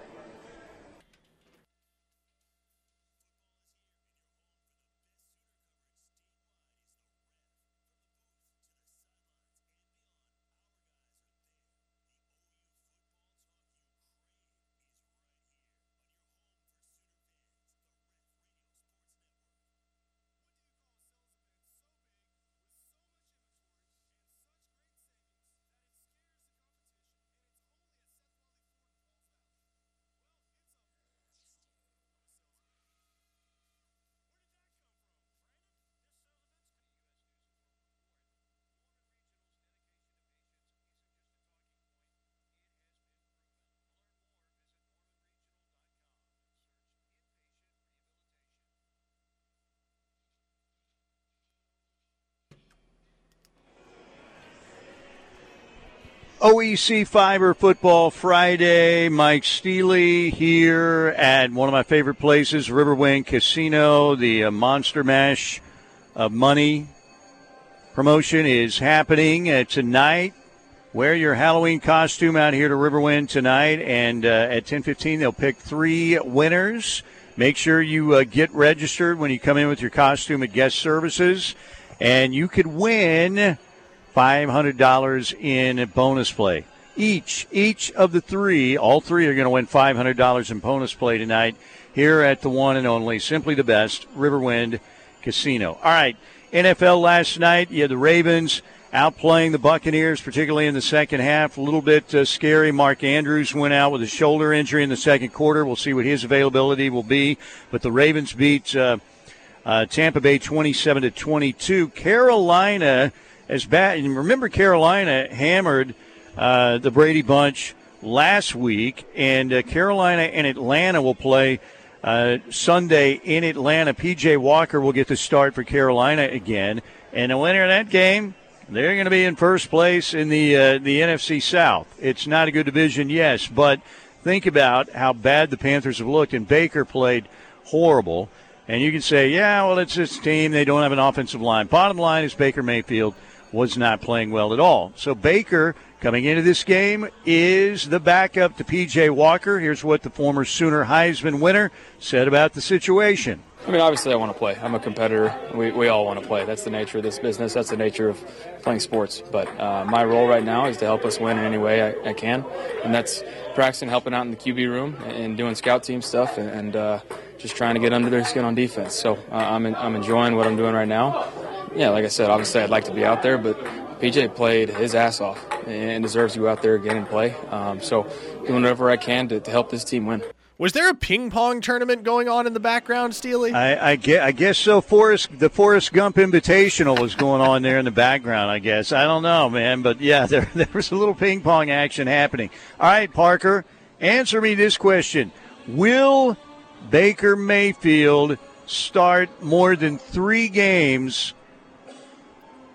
Speaker 1: OEC Fiber Football Friday. Mike Steely here at one of my favorite places, Riverwind Casino. The uh, Monster Mash of Money promotion is happening uh, tonight. Wear your Halloween costume out here to Riverwind tonight, and uh, at 10:15 they'll pick three winners. Make sure you uh, get registered when you come in with your costume at Guest Services, and you could win $500 in bonus play. Each, each of the three, all three are going to win $500 in bonus play tonight here at the one and only, simply the best, Riverwind Casino. All right, NFL last night, you had the Ravens outplaying the Buccaneers, particularly in the second half. A little bit uh, scary. Mark Andrews went out with a shoulder injury in the second quarter. We'll see what his availability will be. But the Ravens beat uh, uh, Tampa Bay 27 to 22. Carolina as bad. And remember, Carolina hammered uh, the Brady Bunch last week, and uh, Carolina and Atlanta will play uh, Sunday in Atlanta. PJ Walker will get the start for Carolina again, and the winner of that game. They're going to be in first place in the uh, the NFC South. It's not a good division, yes, but think about how bad the Panthers have looked. And Baker played horrible. And you can say, yeah, well, it's this team. They don't have an offensive line. Bottom line is Baker Mayfield was not playing well at all. So Baker coming into this game is the backup to PJ Walker. Here's what the former Sooner Heisman winner said about the situation.
Speaker 6: I mean, obviously, I want to play. I'm a competitor. We, we all want to play. That's the nature of this business. That's the nature of playing sports. But uh, my role right now is to help us win in any way I, I, can, and that's practicing, helping out in the QB room, and doing scout team stuff, and, and uh, just trying to get under their skin on defense. So uh, I'm in, I'm enjoying what I'm doing right now. Yeah, like I said, obviously I'd like to be out there, but PJ played his ass off and deserves to go out there again and play. Um, so doing whatever I can to, to help this team win.
Speaker 2: Was there a ping pong tournament going on in the background, Steely?
Speaker 1: I, I, guess, I guess so. Forrest, the Forrest Gump Invitational was going on there in the background. I guess I don't know, man, but yeah, there there was a little ping pong action happening. All right, Parker, answer me this question: Will Baker Mayfield start more than three games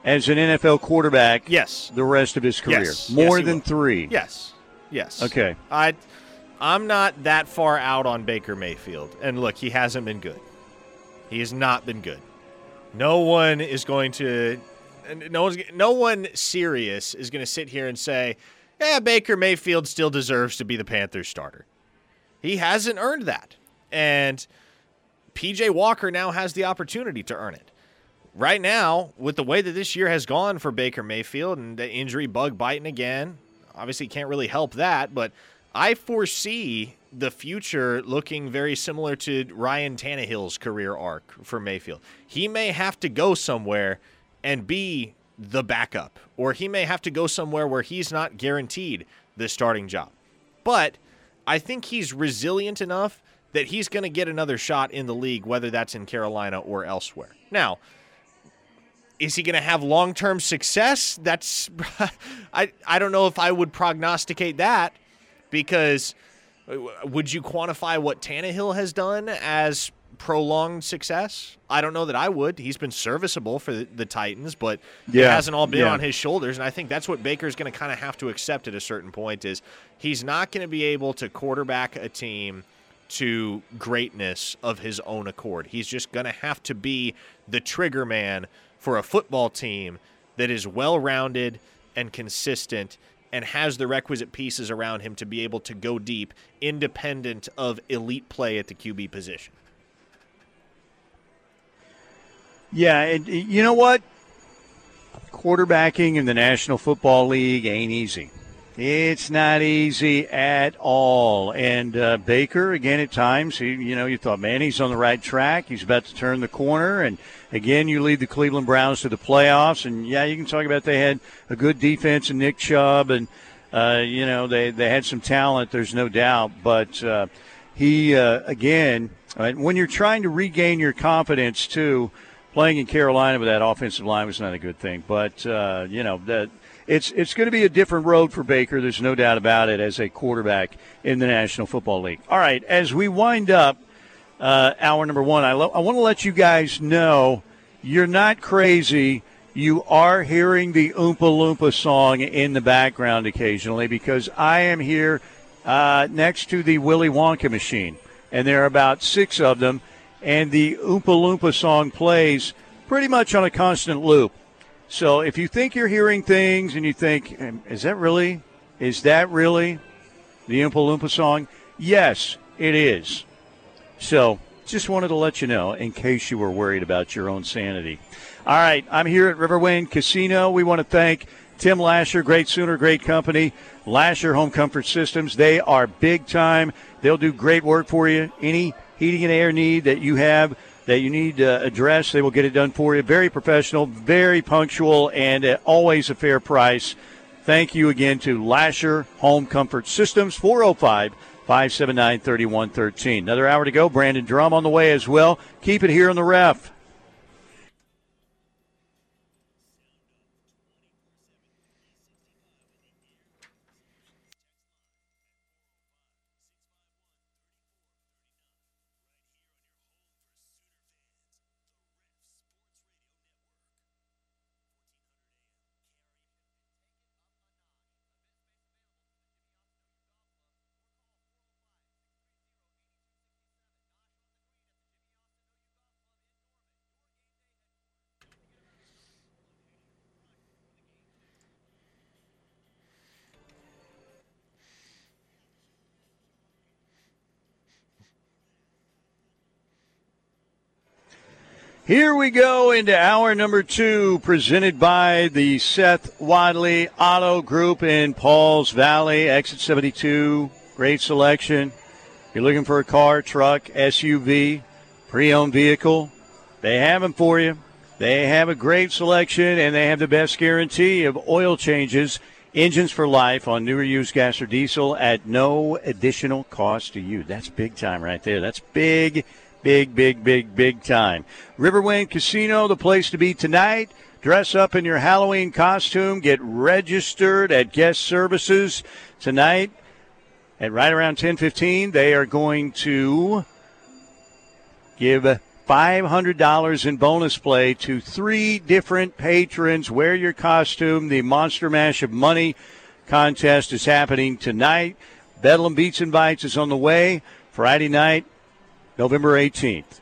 Speaker 1: as an NFL quarterback?
Speaker 2: Yes.
Speaker 1: The rest of his career,
Speaker 2: yes.
Speaker 1: more
Speaker 2: yes,
Speaker 1: than
Speaker 2: will.
Speaker 1: three.
Speaker 2: Yes. Yes.
Speaker 1: Okay.
Speaker 2: I I'm not that far out on Baker Mayfield. And look, he hasn't been good. He has not been good. No one is going to no one's no one serious is going to sit here and say, "Yeah, Baker Mayfield still deserves to be the Panthers starter." He hasn't earned that. And PJ Walker now has the opportunity to earn it. Right now, with the way that this year has gone for Baker Mayfield and the injury bug biting again, obviously can't really help that, but I foresee the future looking very similar to Ryan Tannehill's career arc for Mayfield. He may have to go somewhere and be the backup, or he may have to go somewhere where he's not guaranteed the starting job. But I think he's resilient enough that he's going to get another shot in the league, whether that's in Carolina or elsewhere. Now, is he going to have long term success? That's I I don't know if I would prognosticate that because uh, would you quantify what Tannehill has done as prolonged success? I don't know that I would. He's been serviceable for the, the Titans, but yeah. it hasn't all been yeah. on his shoulders. And I think that's what Baker's going to kind of have to accept at a certain point is he's not going to be able to quarterback a team to greatness of his own accord. He's just going to have to be the trigger man for a football team that is well rounded and consistent and has the requisite pieces around him to be able to go deep, independent of elite play at the QB position.
Speaker 1: Yeah, and you know what? Quarterbacking in the National Football League ain't easy. It's not easy at all. And uh, Baker, again, at times, he, you know, you thought, man, he's on the right track. He's about to turn the corner. And again, you lead the Cleveland Browns to the playoffs. And yeah, you can talk about they had a good defense and Nick Chubb, and uh, you know they they had some talent. There's no doubt. But uh, he uh, again, when you're trying to regain your confidence too. Playing in Carolina with that offensive line was not a good thing, but uh, you know that it's it's going to be a different road for Baker. There's no doubt about it as a quarterback in the National Football League. All right, as we wind up uh, hour number one, I, lo- I want to let you guys know you're not crazy. You are hearing the Oompa Loompa song in the background occasionally because I am here uh, next to the Willy Wonka machine, and there are about six of them, and the Oompa Loompa song plays pretty much on a constant loop. So if you think you're hearing things and you think, is that really, is that really the Oompa Loompa song? Yes, it is. So just wanted to let you know in case you were worried about your own sanity. All right, I'm here at Riverwind Casino. We want to thank Tim Lasher, great Sooner, great company. Lasher Home Comfort Systems, they are big time. They'll do great work for you. Any heating and air need that you have that you need to address. They will get it done for you. Very professional, very punctual, and always a fair price. Thank you again to Lasher Home Comfort Systems, 405 579 3113. Another hour to go. Brandon Drum on the way as well. Keep it here on the ref. Here we go into hour number two, presented by the Seth Wadley Auto Group in Pauls Valley, exit 72. Great selection. You're looking for a car, truck, SUV, pre owned vehicle. They have them for you. They have a great selection and they have the best guarantee of oil changes, engines for life on newer used gas or diesel at no additional cost to you. That's big time right there. That's big Big, big, big, big time. Riverwind Casino, the place to be tonight. Dress up in your Halloween costume. Get registered at guest services tonight. At right around 10:15, they are going to give $500 in bonus play to three different patrons. Wear your costume. The Monster Mash of Money contest is happening tonight. Bedlam Beats and Bites is on the way. Friday night, November 18th,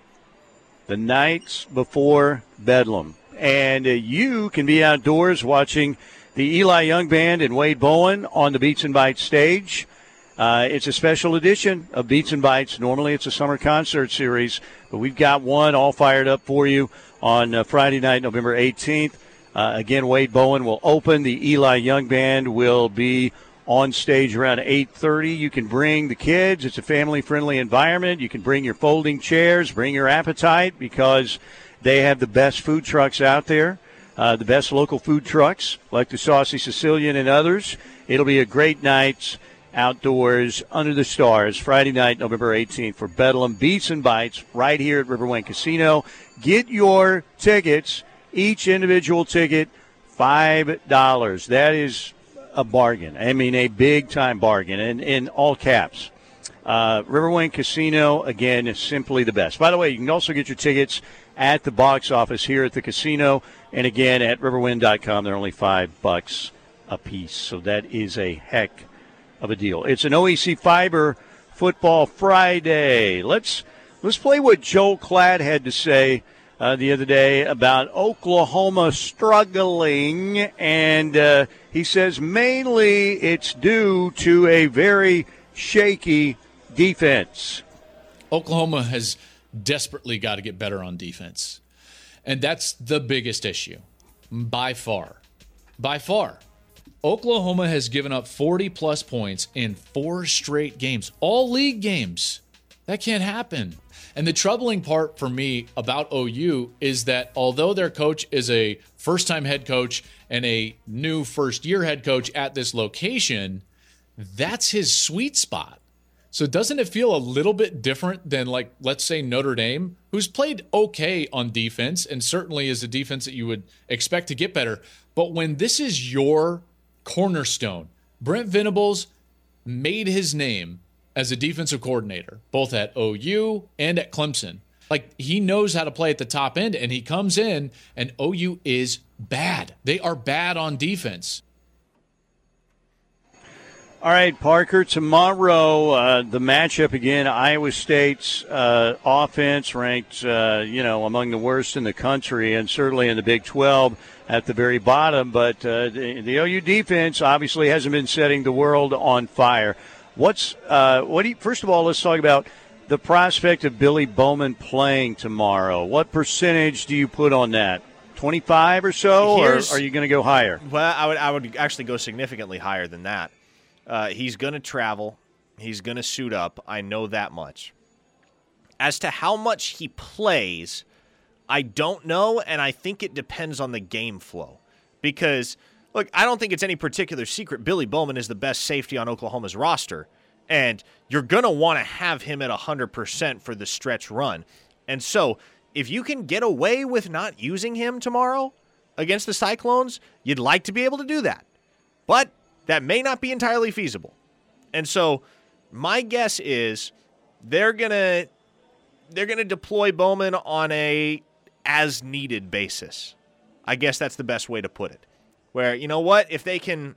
Speaker 1: the nights before Bedlam. And uh, you can be outdoors watching the Eli Young Band and Wade Bowen on the Beats and Bites stage. Uh, it's a special edition of Beats and Bites. Normally it's a summer concert series, but we've got one all fired up for you on uh, Friday night, November 18th. Uh, again, Wade Bowen will open. The Eli Young Band will be on stage around 8.30 you can bring the kids. It's a family friendly environment. You can bring your folding chairs bring your appetite because they have the best food trucks out there uh, the best local food trucks like the saucy sicilian and others. It'll be a great night outdoors under the stars friday night november 18th for bedlam beats and bites right here at riverwind casino. Get your tickets each individual ticket five dollars. That is a bargain. I mean, a big time bargain, and in all caps. Uh, Riverwind Casino, again, is simply the best. By the way, you can also get your tickets at the box office here at the casino, and again at riverwind.com. They're only five bucks a piece, so that is a heck of a deal. It's an OEC Fiber Football Friday. Let's let's play what Joel Klatt had to say uh, the other day about Oklahoma struggling, and uh, he says mainly it's due to a very shaky defense.
Speaker 7: Oklahoma has desperately got to get better on defense. And that's the biggest issue by far. By far. Oklahoma has given up 40 plus points in four straight games, all league games. That can't happen. And the troubling part for me about OU is that although their coach is a first time head coach and a new first year head coach at this location, that's his sweet spot. So doesn't it feel a little bit different than like let's say Notre Dame, who's played okay on defense and certainly is a defense that you would expect to get better, but when this is your cornerstone, Brent Venables made his name as a defensive coordinator, both at OU and at Clemson. Like he knows how to play at the top end, and he comes in, and OU is bad. They are bad on defense.
Speaker 1: All right, Parker. Tomorrow, uh, the matchup again. Iowa State's uh, offense ranked, uh, you know, among the worst in the country, and certainly in the Big 12 at the very bottom. But uh, the, the OU defense obviously hasn't been setting the world on fire. What's uh, what? Do you, first of all, let's talk about the prospect of Billy Bowman playing tomorrow. What percentage do you put on that? Twenty-five or so, Here's, or are you going to go higher?
Speaker 2: Well, I would I would actually go significantly higher than that. Uh, he's going to travel. He's going to suit up. I know that much. As to how much he plays, I don't know, and I think it depends on the game flow. Because Look, I don't think it's any particular secret Billy Bowman is the best safety on Oklahoma's roster. And you're going to want to have him at 100% for the stretch run. And so, if you can get away with not using him tomorrow against the Cyclones, you'd like to be able to do that. But that may not be entirely feasible. And so, my guess is they're going to they're going to deploy Bowman on a as needed basis. I guess that's the best way to put it where you know what if they can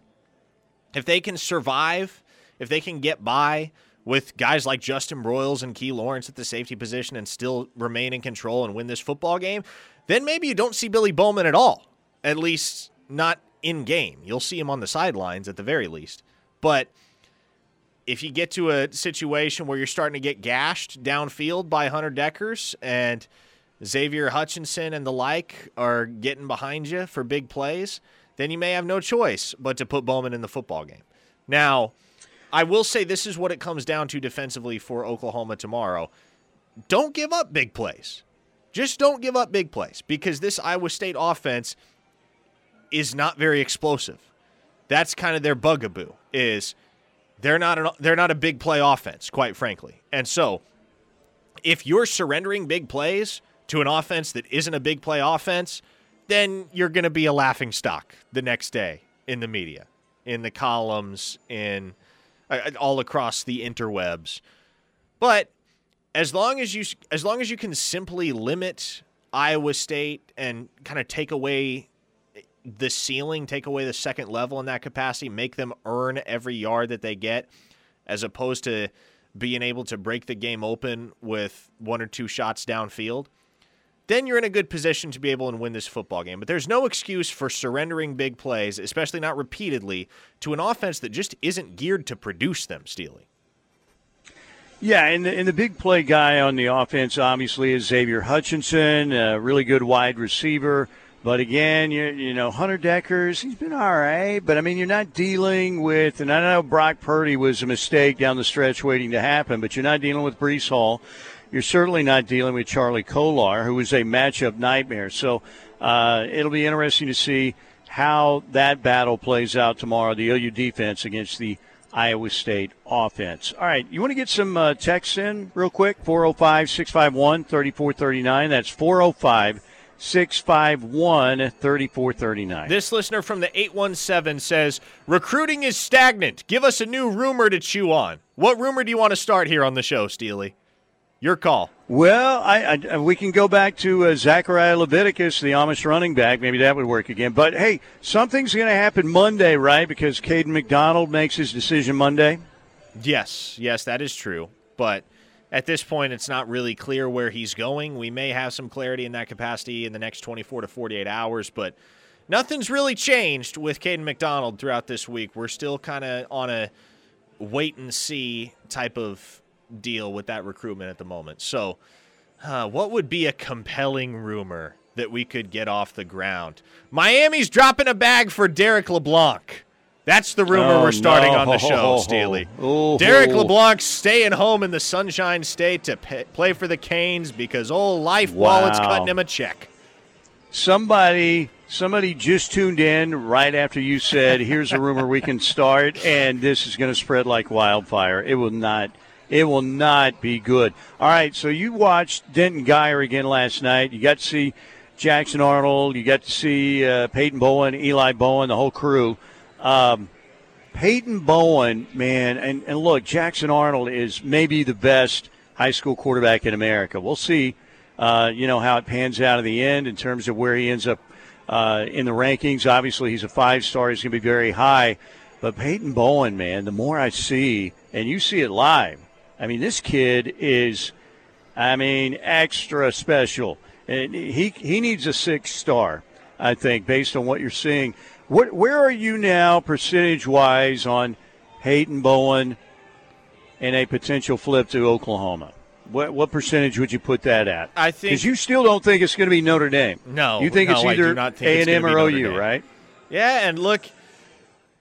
Speaker 2: if they can survive if they can get by with guys like Justin Broyles and Key Lawrence at the safety position and still remain in control and win this football game, then maybe you don't see Billy Bowman at all. At least not in game. You'll see him on the sidelines at the very least. But if you get to a situation where you're starting to get gashed downfield by Hunter Dekkers and Xavier Hutchinson and the like are getting behind you for big plays, then you may have no choice but to put Bowman in the football game. Now, I will say this is what it comes down to defensively for Oklahoma tomorrow. Don't give up big plays. Just don't give up big plays because this Iowa State offense is not very explosive. That's kind of their bugaboo is they're not an, they're not a big play offense, quite frankly. And so, if you're surrendering big plays to an offense that isn't a big play offense, then you're going to be a laughing stock the next day in the media, in the columns, in uh, all across the interwebs. But as long as you as long as you can simply limit Iowa State and kind of take away the ceiling, take away the second level in that capacity, make them earn every yard that they get, as opposed to being able to break the game open with one or two shots downfield, then you're in a good position to be able to win this football game. But there's no excuse for surrendering big plays, especially not repeatedly, to an offense that just isn't geared to produce them, Steely.
Speaker 1: Yeah, and the, and the big play guy on the offense obviously is Xavier Hutchinson, a really good wide receiver. But again, you, you know, Hunter Dekkers, he's been all right. But I mean, you're not dealing with, and I know Brock Purdy was a mistake down the stretch waiting to happen, but you're not dealing with Breece Hall. You're certainly not dealing with Charlie Kolar, who is a matchup nightmare. So uh, it'll be interesting to see how that battle plays out tomorrow, the OU defense against the Iowa State offense. All right, you want to get some uh, texts in real quick? 405 651 3439. That's 405 651 3439.
Speaker 2: This listener from the 817 says recruiting is stagnant. Give us a new rumor to chew on. What rumor do you want to start here on the show, Steely? Your call.
Speaker 1: Well, I, I, we can go back to uh, Zachariah Leviticus, the Amish running back. Maybe that would work again. But hey, something's going to happen Monday, right? Because Caden McDonald makes his decision Monday.
Speaker 2: Yes, yes, that is true. But at this point, it's not really clear where he's going. We may have some clarity in that capacity in the next 24 to 48 hours, but nothing's really changed with Caden McDonald throughout this week. We're still kind of on a wait and see type of deal with that recruitment at the moment. So, uh, what would be a compelling rumor that we could get off the ground? Miami's dropping a bag for Derek LeBlanc. That's the rumor
Speaker 1: oh,
Speaker 2: we're starting
Speaker 1: no.
Speaker 2: on the show, Steely. Oh, Derek LeBlanc staying home in the Sunshine State to pay, play for the Canes because old life
Speaker 1: wow.
Speaker 2: wallet's cutting him a check.
Speaker 1: Somebody somebody just tuned in right after you said, "Here's a rumor we can start," and this is going to spread like wildfire. It will not. It will not be good. All right, so you watched Denton Guyer again last night. You got to see Jackson Arnold. You got to see uh, Peyton Bowen, Eli Bowen, the whole crew. Um, Peyton Bowen, man, and, and look, Jackson Arnold is maybe the best high school quarterback in America. We'll see, uh, you know, how it pans out in the end in terms of where he ends up uh, in the rankings. Obviously, he's a five star. He's going to be very high. But Peyton Bowen, man, the more I see, and you see it live, I mean, this kid is, I mean, extra special. And he, he needs a six star, I think, based on what you're seeing. What, where are you now, percentage wise, on Peyton Bowen and a potential flip to Oklahoma? What, what percentage would you put that at?
Speaker 2: I think
Speaker 1: because you still don't think it's going to be Notre Dame.
Speaker 2: No,
Speaker 1: you think
Speaker 2: no,
Speaker 1: it's either A and M or OU, right?
Speaker 2: Yeah, and look,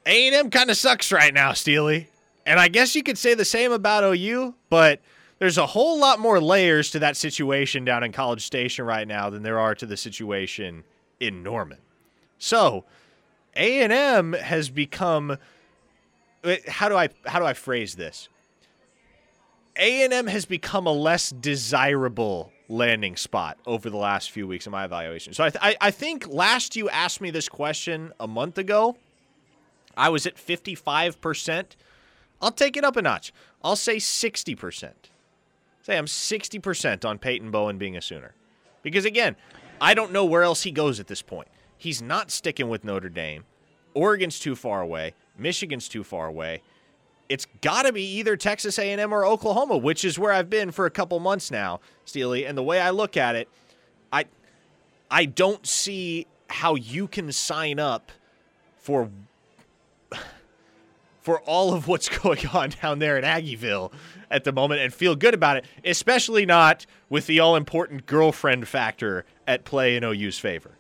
Speaker 2: A and M kind of sucks right now, Steely. And I guess you could say the same about OU, but there's a whole lot more layers to that situation down in College Station right now than there are to the situation in Norman. So a&M has become eh, how do I how do I phrase this? A&M has become a less desirable landing spot over the last few weeks in my evaluation. So I, th- I, I think last you asked me this question a month ago, I was at 55%. I'll take it up a notch. I'll say 60%. Say I'm 60% on Peyton Bowen being a Sooner. Because again, I don't know where else he goes at this point. He's not sticking with Notre Dame. Oregon's too far away. Michigan's too far away. It's got to be either Texas A&M or Oklahoma, which is where I've been for a couple months now, Steely. And the way I look at it, I I don't see how you can sign up for for all of what's going on down there in Aggieville at the moment and feel good about it, especially not with the all important girlfriend factor at play in OU's favor.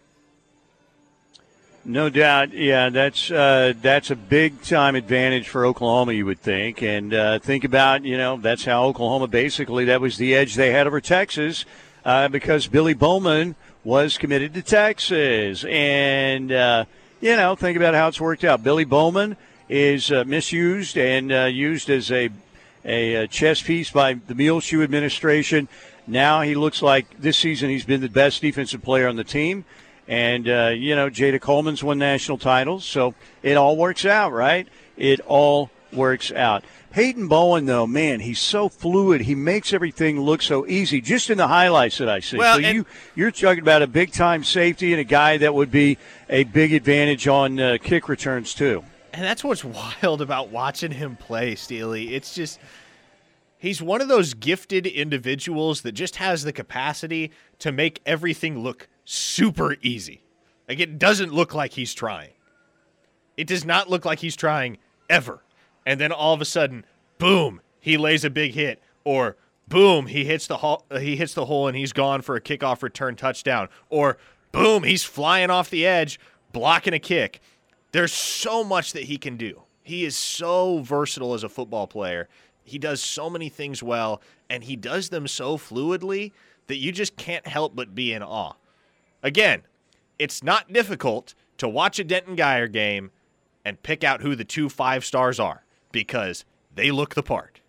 Speaker 1: No doubt, yeah, that's uh, that's a big time advantage for Oklahoma, you would think, and uh, think about you know that's how Oklahoma basically that was the edge they had over Texas uh, because Billy Bowman was committed to Texas, and uh, you know think about how it's worked out. Billy Bowman is uh, misused and uh, used as a a chess piece by the Muleshoe administration. Now he looks like this season he's been the best defensive player on the team. And, uh, you know, Jayda Coleman's won national titles, so it all works out, right? It all works out. Peyton Bowen, though, man, he's so fluid. He makes everything look so easy, just in the highlights that I see. Well, so you you're talking about a big time safety and a guy that would be a big advantage on uh, kick returns too.
Speaker 2: And that's what's wild about watching him play, Steely. It's just he's one of those gifted individuals that just has the capacity to make everything look super easy. Like it doesn't look like he's trying. It does not look like he's trying ever. And then all of a sudden, boom, he lays a big hit or boom, he hits the hole, he hits the hole and he's gone for a kickoff return touchdown or boom, he's flying off the edge blocking a kick. There's so much that he can do. He is so versatile as a football player. He does so many things well and he does them so fluidly that you just can't help but be in awe. Again, it's not difficult to watch a Denton Guyer game and pick out who the two five stars are because they look the part.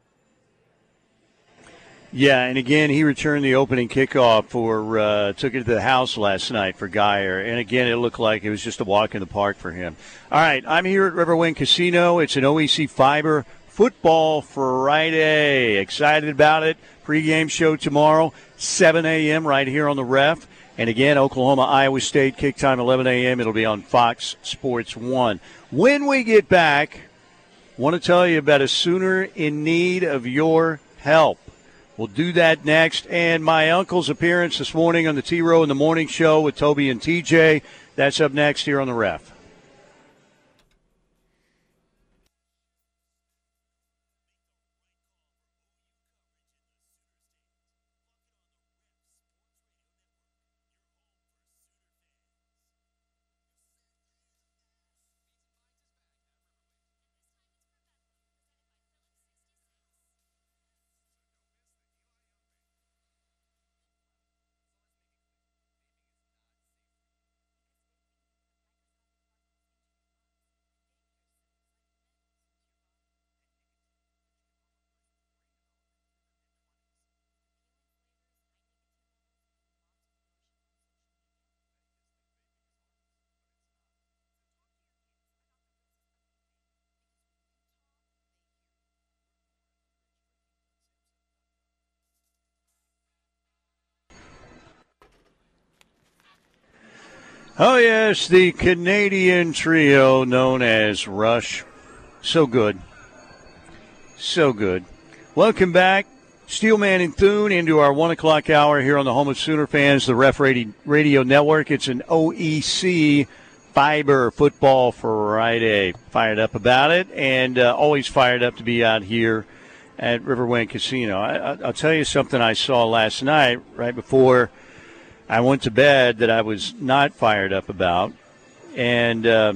Speaker 1: Yeah, and again, he returned the opening kickoff for uh, took it to the house last night for Guyer, and again, it looked like it was just a walk in the park for him. All right, I'm here at Riverwind Casino. It's an OEC Fiber Football Friday. Excited about it. Pre-game show tomorrow, 7 a.m. right here on the Ref. And again, Oklahoma, Iowa State, kick time 11 a.m. It'll be on Fox Sports 1. When we get back, want to tell you about a Sooner in need of your help. We'll do that next. And my uncle's appearance this morning on the T Row in the Morning Show with Toby and TJ. That's up next here on the ref. Oh, yes, the Canadian trio known as Rush. So good. So good. Welcome back, Steelman and Thune, into our one o'clock hour here on the home of Sooner fans, the Ref Radio Network. It's an OEC Fiber Football Friday. Fired up about it, and uh, always fired up to be out here at Riverwind Casino. I, will tell you something I saw last night, right before – I went to bed that I was not fired up about. And uh,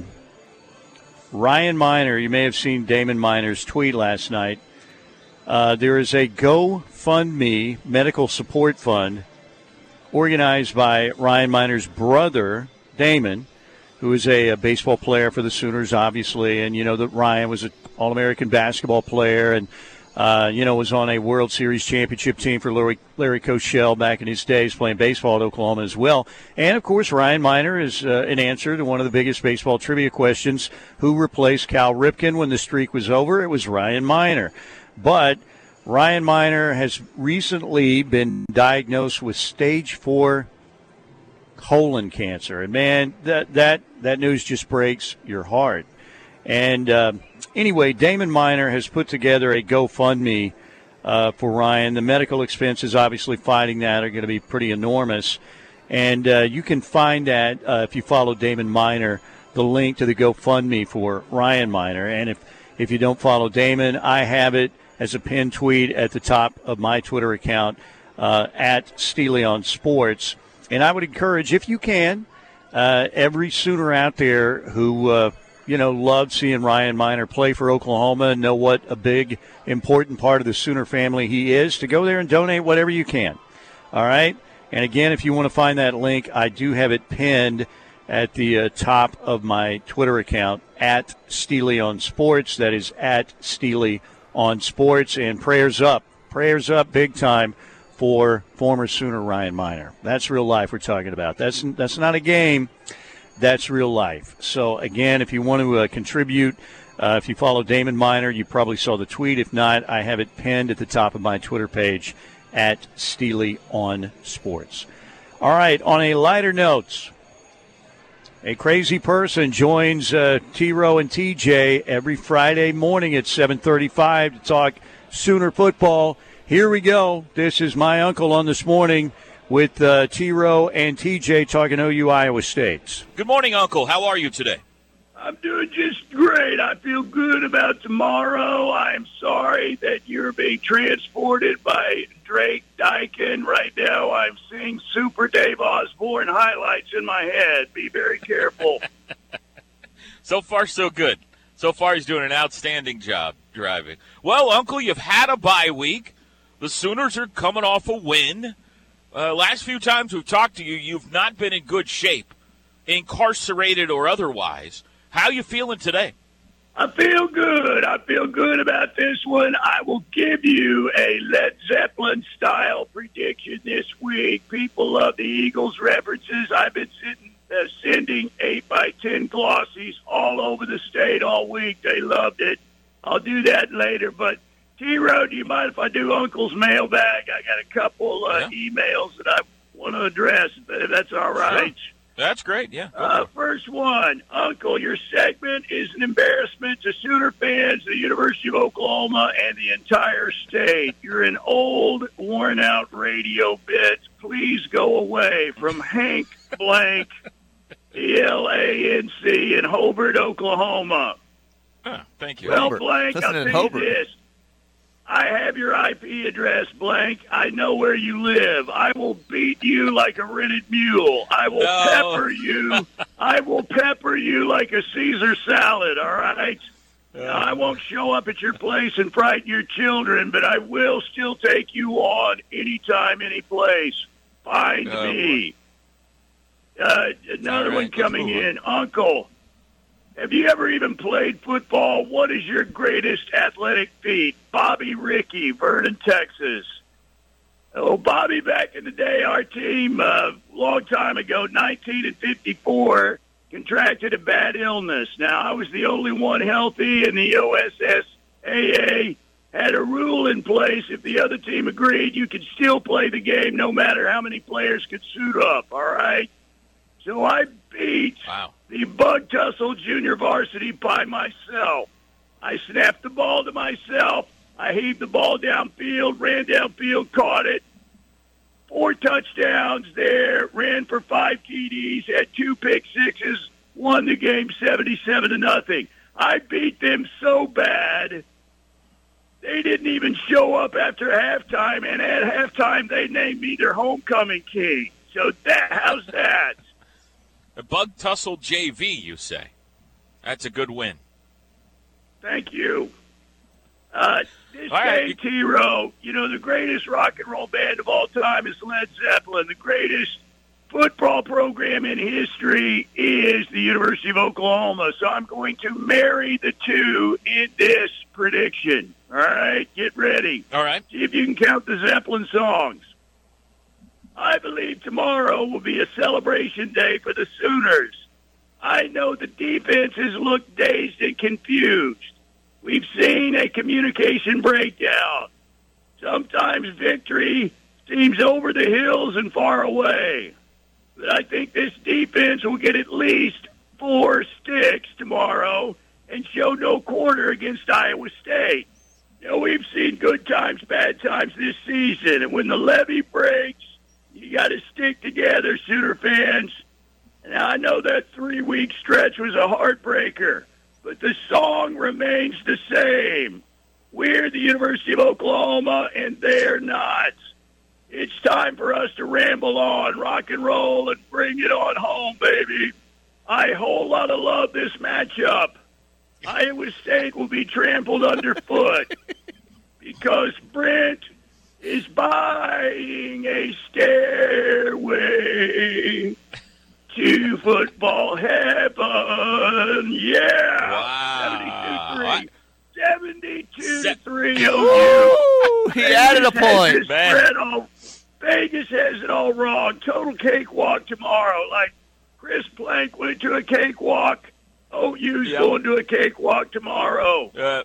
Speaker 1: Ryan Minor, you may have seen Damon Minor's tweet last night. Uh, there is a GoFundMe medical support fund organized by Ryan Minor's brother, Damon, who is a, a, baseball player for the Sooners, obviously. And you know that Ryan was an All American basketball player and uh, you know, was on a World Series championship team for Larry, Larry Cochell back in his days playing baseball at Oklahoma as well. And of course, Ryan Minor is uh, an answer to one of the biggest baseball trivia questions: Who replaced Cal Ripken when the streak was over? It was Ryan Minor. But Ryan Minor has recently been diagnosed with stage four colon cancer, and man, that that that news just breaks your heart. And uh, anyway, Damon Minor has put together a GoFundMe uh, for Ryan. The medical expenses, obviously, fighting that are going to be pretty enormous. And uh, you can find that uh, if you follow Damon Minor, the link to the GoFundMe for Ryan Minor. And if If you don't follow Damon, I have it as a pinned tweet at the top of my Twitter account uh, at Steely on Sports. And I would encourage, if you can, uh, every Sooner out there who you know loved seeing Ryan Minor play for Oklahoma and know what a big, important part of the Sooner family he is, to go there and donate whatever you can. All right. And again, if you want to find that link, I do have it pinned at the uh, top of my Twitter account at Steely on Sports. That is at Steely on Sports. And prayers up, prayers up, big time for former Sooner Ryan Minor. That's real life we're talking about. That's that's not a game. That's real life. So again, if you want to uh, contribute, uh, if you follow Damon Minor, you probably saw the tweet. If not, I have it pinned at the top of my Twitter page at Steely on Sports. All right. On a lighter note, a crazy person joins uh, T. Row and TJ every Friday morning at 7:35 to talk Sooner football. Here we go. This is my uncle on this morning with uh, T. Rowe and TJ talking OU Iowa State.
Speaker 8: Good morning, Uncle. How are you today?
Speaker 9: I'm doing just great. I feel good about tomorrow. I'm sorry that you're being transported by Drake Dykin. Right now, I'm seeing Super Dave Osborne highlights in my head. Be very careful.
Speaker 8: so far, so good. So far, he's doing an outstanding job driving. Well, Uncle, you've had a bye week. The Sooners are coming off a win. Uh, last few times we've talked to you, you've not been in good shape, incarcerated or otherwise. How you feeling today?
Speaker 9: I feel good. I feel good about this one. I will give you a Led Zeppelin style prediction this week. People love the Eagles references. I've been sitting, uh, sending 8 by 10 glossies all over the state all week. They loved it. I'll do that later. But T Road, do you mind if I do Uncle's mailbag? I got a couple uh, yeah. emails that I want to address, if that's all right.
Speaker 8: Sure. That's great, yeah.
Speaker 9: Uh, first one, Uncle, your segment is an embarrassment to Sooner fans, the University of Oklahoma, and the entire state. You're an old, worn out radio bit. Please go away from Hank Blank, E L A N C, in Hobart, Oklahoma.
Speaker 8: Oh, thank you.
Speaker 9: Well,
Speaker 8: Hobart.
Speaker 9: Blank, I'll tell Hobart. you this. I have your IP address, blank. I know where you live. I will beat you like a rented mule. I will no. pepper you. I will pepper you like a Caesar salad, all right? I won't show up at your place and frighten your children, but I will still take you on anytime, any place. Find oh, me. Uh, another right, one coming in. Uncle, have you ever even played football? What is your greatest athletic feat? Bobby Ricky, Vernon, Texas. Oh, Bobby, back in the day, our team, a uh, long time ago, 19 and 54, contracted a bad illness. Now, I was the only one healthy, and the OSSAA had a rule in place. If the other team agreed, you could still play the game no matter how many players could suit up, all right? So I beat
Speaker 8: wow.
Speaker 9: the Bug Tussle Junior Varsity by myself. I snapped the ball to myself. I heaved the ball downfield, ran downfield, caught it. Four touchdowns there, ran for five TDs, had two pick sixes, won the game 77 to nothing. I beat them so bad. They didn't even show up after halftime, and at halftime they named me their homecoming king. So that how's that?
Speaker 8: A Bug Tussle JV, you say? That's a good win.
Speaker 9: Thank you. Uh, this all right. T Row, you know, the greatest rock and roll band of all time is Led Zeppelin. The greatest football program in history is the University of Oklahoma. So I'm going to marry the two in this prediction. All right, get ready.
Speaker 8: All right.
Speaker 9: See if you can count the Zeppelin songs. I believe tomorrow will be a celebration day for the Sooners. I know the defenses look dazed and confused. We've seen a communication breakdown. Sometimes victory seems over the hills and far away. But I think this defense will get at least four sticks tomorrow and show no quarter against Iowa State. You know, we've seen good times, bad times this season, and when the levee breaks, you got to stick together, Sooner fans. Now, I know that three week stretch was a heartbreaker, but the song remains the same. We're the University of Oklahoma, and they're not. It's time for us to ramble on, rock and roll, and bring it on home, baby. I whole lot of love this matchup. Iowa State will be trampled underfoot because Brent is buying a stairway to football heaven. Yeah.
Speaker 8: Wow.
Speaker 9: 72
Speaker 8: Se-
Speaker 9: 3 OU.
Speaker 10: he added a point.
Speaker 8: Man.
Speaker 9: all- Vegas has it all wrong. Total cakewalk tomorrow. Like Chris Plank went to a cakewalk. OU's
Speaker 8: Yep.
Speaker 9: going to a cakewalk tomorrow.
Speaker 8: Uh,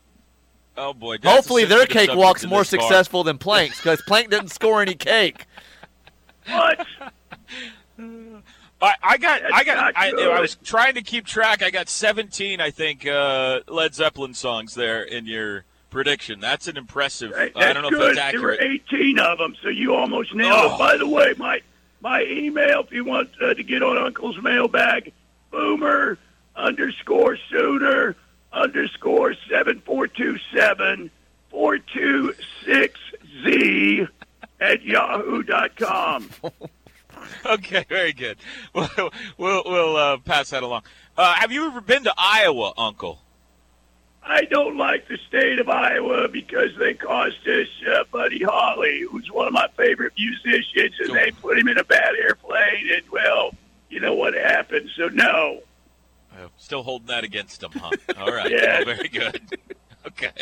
Speaker 8: oh boy. that's
Speaker 10: Hopefully their
Speaker 8: sensitive
Speaker 10: cakewalk's more
Speaker 8: this bar.
Speaker 10: successful than Plank's because Plank didn't score any cake.
Speaker 9: What?
Speaker 8: I, I got,
Speaker 9: That's
Speaker 8: I got,
Speaker 9: not
Speaker 8: I. I was trying to keep track. I got 17, I think, uh, Led Zeppelin songs there in your prediction. That's an impressive.
Speaker 9: Right,
Speaker 8: I don't know
Speaker 9: good.
Speaker 8: if that's
Speaker 9: There were
Speaker 8: accurate.
Speaker 9: 18 of them, so you almost nailed
Speaker 8: Oh.
Speaker 9: it. By the way, my my email, if you want uh, to get on Uncle's mailbag, boomer underscore sooner underscore 7427 426Z at yahoo.com.
Speaker 8: Okay, very good. We'll we'll, we'll uh, pass that along. Uh, have you ever been to Iowa, Uncle?
Speaker 9: I don't like the state of Iowa because they cost us uh, Buddy Holly, who's one of my favorite musicians, and they put him in a bad airplane, and well, you know what happened. So no.
Speaker 8: Still holding that against him, huh? All right.
Speaker 9: yeah.
Speaker 8: Well, very good. Okay.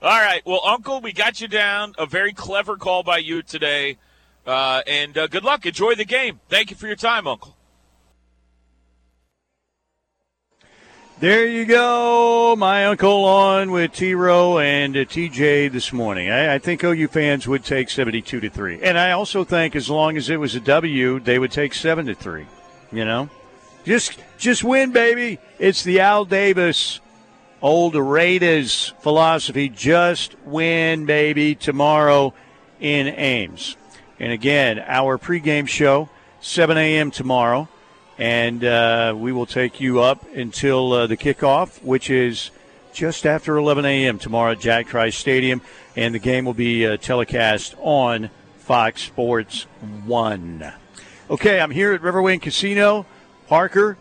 Speaker 8: All right. Well, Uncle, we got you down. A very clever call by you today. Uh, and uh, good luck. Enjoy the game. Thank you for your time, Uncle.
Speaker 1: There you go, my uncle on with T Row and uh, TJ this morning. I, I think OU fans would take seventy-two to three, and I also think as long as it was a W, they would take seven to three. You know, just just win, baby. It's the Al Davis old Raiders philosophy. Just win, baby. Tomorrow in Ames, and again, our pregame show seven a.m. tomorrow and uh, we will take you up until uh, the kickoff, which is just after 11 a.m. tomorrow at Jack Trice Stadium, and the game will be uh, telecast on Fox Sports One. Okay, I'm here at Riverwind Casino. Parker,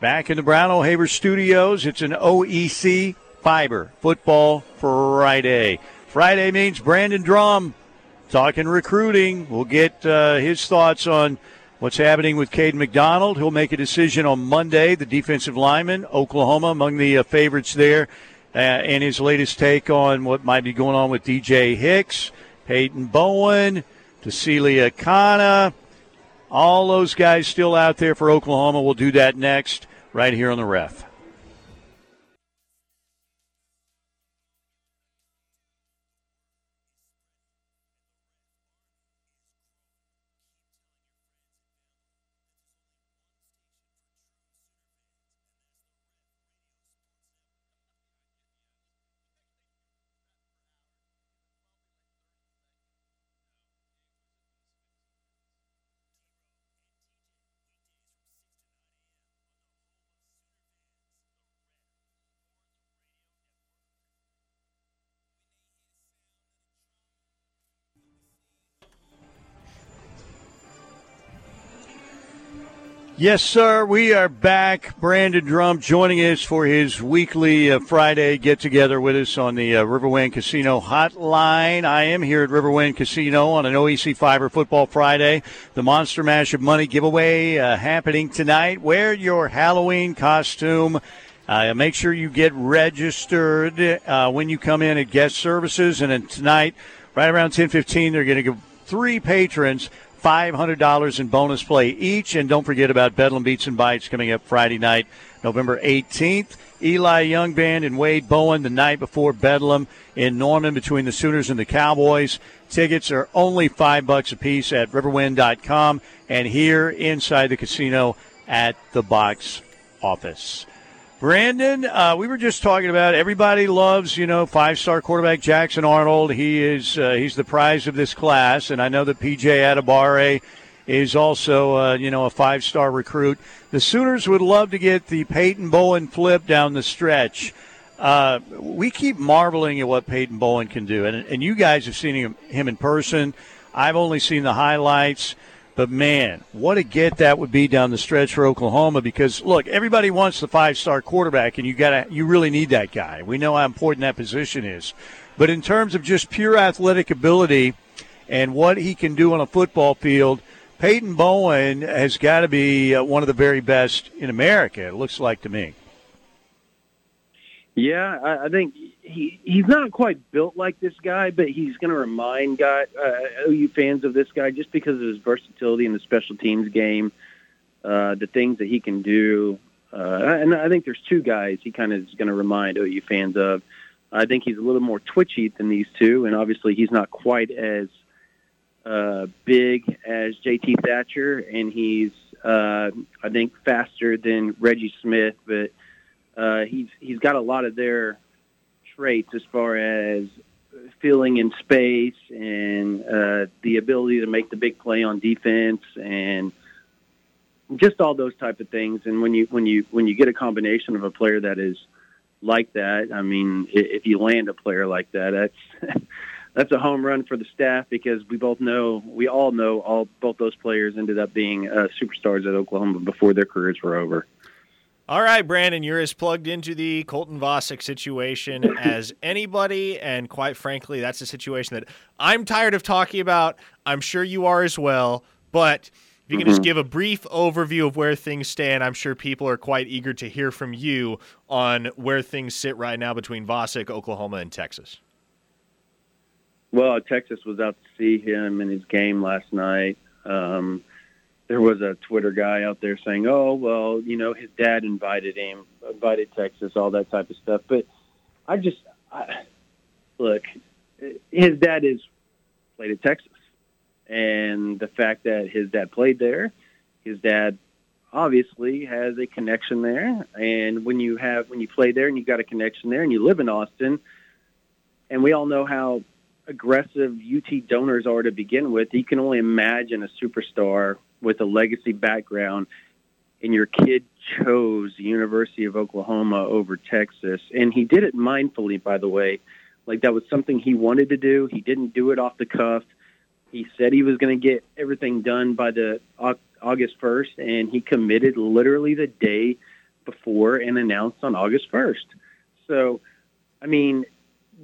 Speaker 1: back in the Brown O'Haver Studios. It's an OEC Fiber Football Friday. Friday means Brandon Drum talking recruiting. We'll get uh, his thoughts on what's happening with Caden McDonald. He'll make a decision on Monday, the defensive lineman, Oklahoma, among the uh, favorites there, uh, and his latest take on what might be going on with DJ Hicks, Peyton Bowen, Tausili Akana. All those guys still out there for Oklahoma. We'll do that next, right here on the ref. Yes, sir. We are back. Brandon Drum joining us for his weekly uh, Friday get together with us on the uh, Riverwind Casino hotline. I am here at Riverwind Casino on an OEC Fiber Football Friday. The Monster Mash of Money giveaway uh, happening tonight. Wear your Halloween costume. Uh, make sure you get registered uh, when you come in at guest services. And then tonight, right around 10:15, they're going to give three patrons $500 in bonus play each. And don't forget about Bedlam Beats and Bites coming up Friday night, November 18th. Eli Young Band and Wade Bowen the night before Bedlam in Norman between the Sooners and the Cowboys. Tickets are only five bucks a piece at riverwind.com and here inside the casino at the box office. Brandon, uh, we were just talking about everybody loves, you know, five-star quarterback Jackson Arnold. He is uh, he's the prize of this class, and I know that PJ Adebawore is also, uh, you know, a five star recruit. The Sooners would love to get the Peyton Bowen flip down the stretch. Uh, we keep marveling at what Peyton Bowen can do, and, and you guys have seen him, him in person. I've only seen the highlights. But man, what a get that would be down the stretch for Oklahoma because look, everybody wants the five-star quarterback and you got to you really need that guy. We know how important that position is. But in terms of just pure athletic ability and what he can do on a football field, Peyton Bowen has got to be uh, one of the very best in America. It looks like to me.
Speaker 11: Yeah, I, I think he he's not quite built like this guy, but he's going to remind guy uh, OU fans of this guy just because of his versatility in the special teams game, uh, the things that he can do. Uh, and I think there's two guys he kind of is going to remind OU fans of. I think he's a little more twitchy than these two, and obviously he's not quite as uh, big as J.T. Thatcher, and he's uh, I think faster than Reggie Smith, but uh, he's he's got a lot of their traits as far as filling in space and uh, the ability to make the big play on defense and just all those type of things. And when you when you when you get a combination of a player that is like that, I mean, if you land a player like that, that's that's a home run for the staff because we both know we all know all both those players ended up being uh, superstars at Oklahoma before their careers were over.
Speaker 2: All right, Brandon, you're as plugged into the Colton Vasek situation as anybody, and quite frankly, that's a situation that I'm tired of talking about. I'm sure you are as well. But if you can mm-hmm. just give a brief overview of where things stand, I'm sure people are quite eager to hear from you on where things sit right now between Vasek, Oklahoma, and Texas.
Speaker 11: Well, Texas was out to see him in his game last night. Um, there was a Twitter guy out there saying, "Oh, well, you know, his dad invited him, invited Texas, all that type of stuff." But I just I, look, his dad is played at Texas, and the fact that his dad played there, his dad obviously has a connection there. And when you have when you play there and you got a connection there, and you live in Austin, and we all know how aggressive UT donors are to begin with, you can only imagine a superstar with a legacy background and your kid chose the University of Oklahoma over Texas. And he did it mindfully, by the way. Like that was something he wanted to do. He didn't do it off the cuff. He said he was going to get everything done by the August 1st, and he committed literally the day before and announced on August 1st. So, I mean,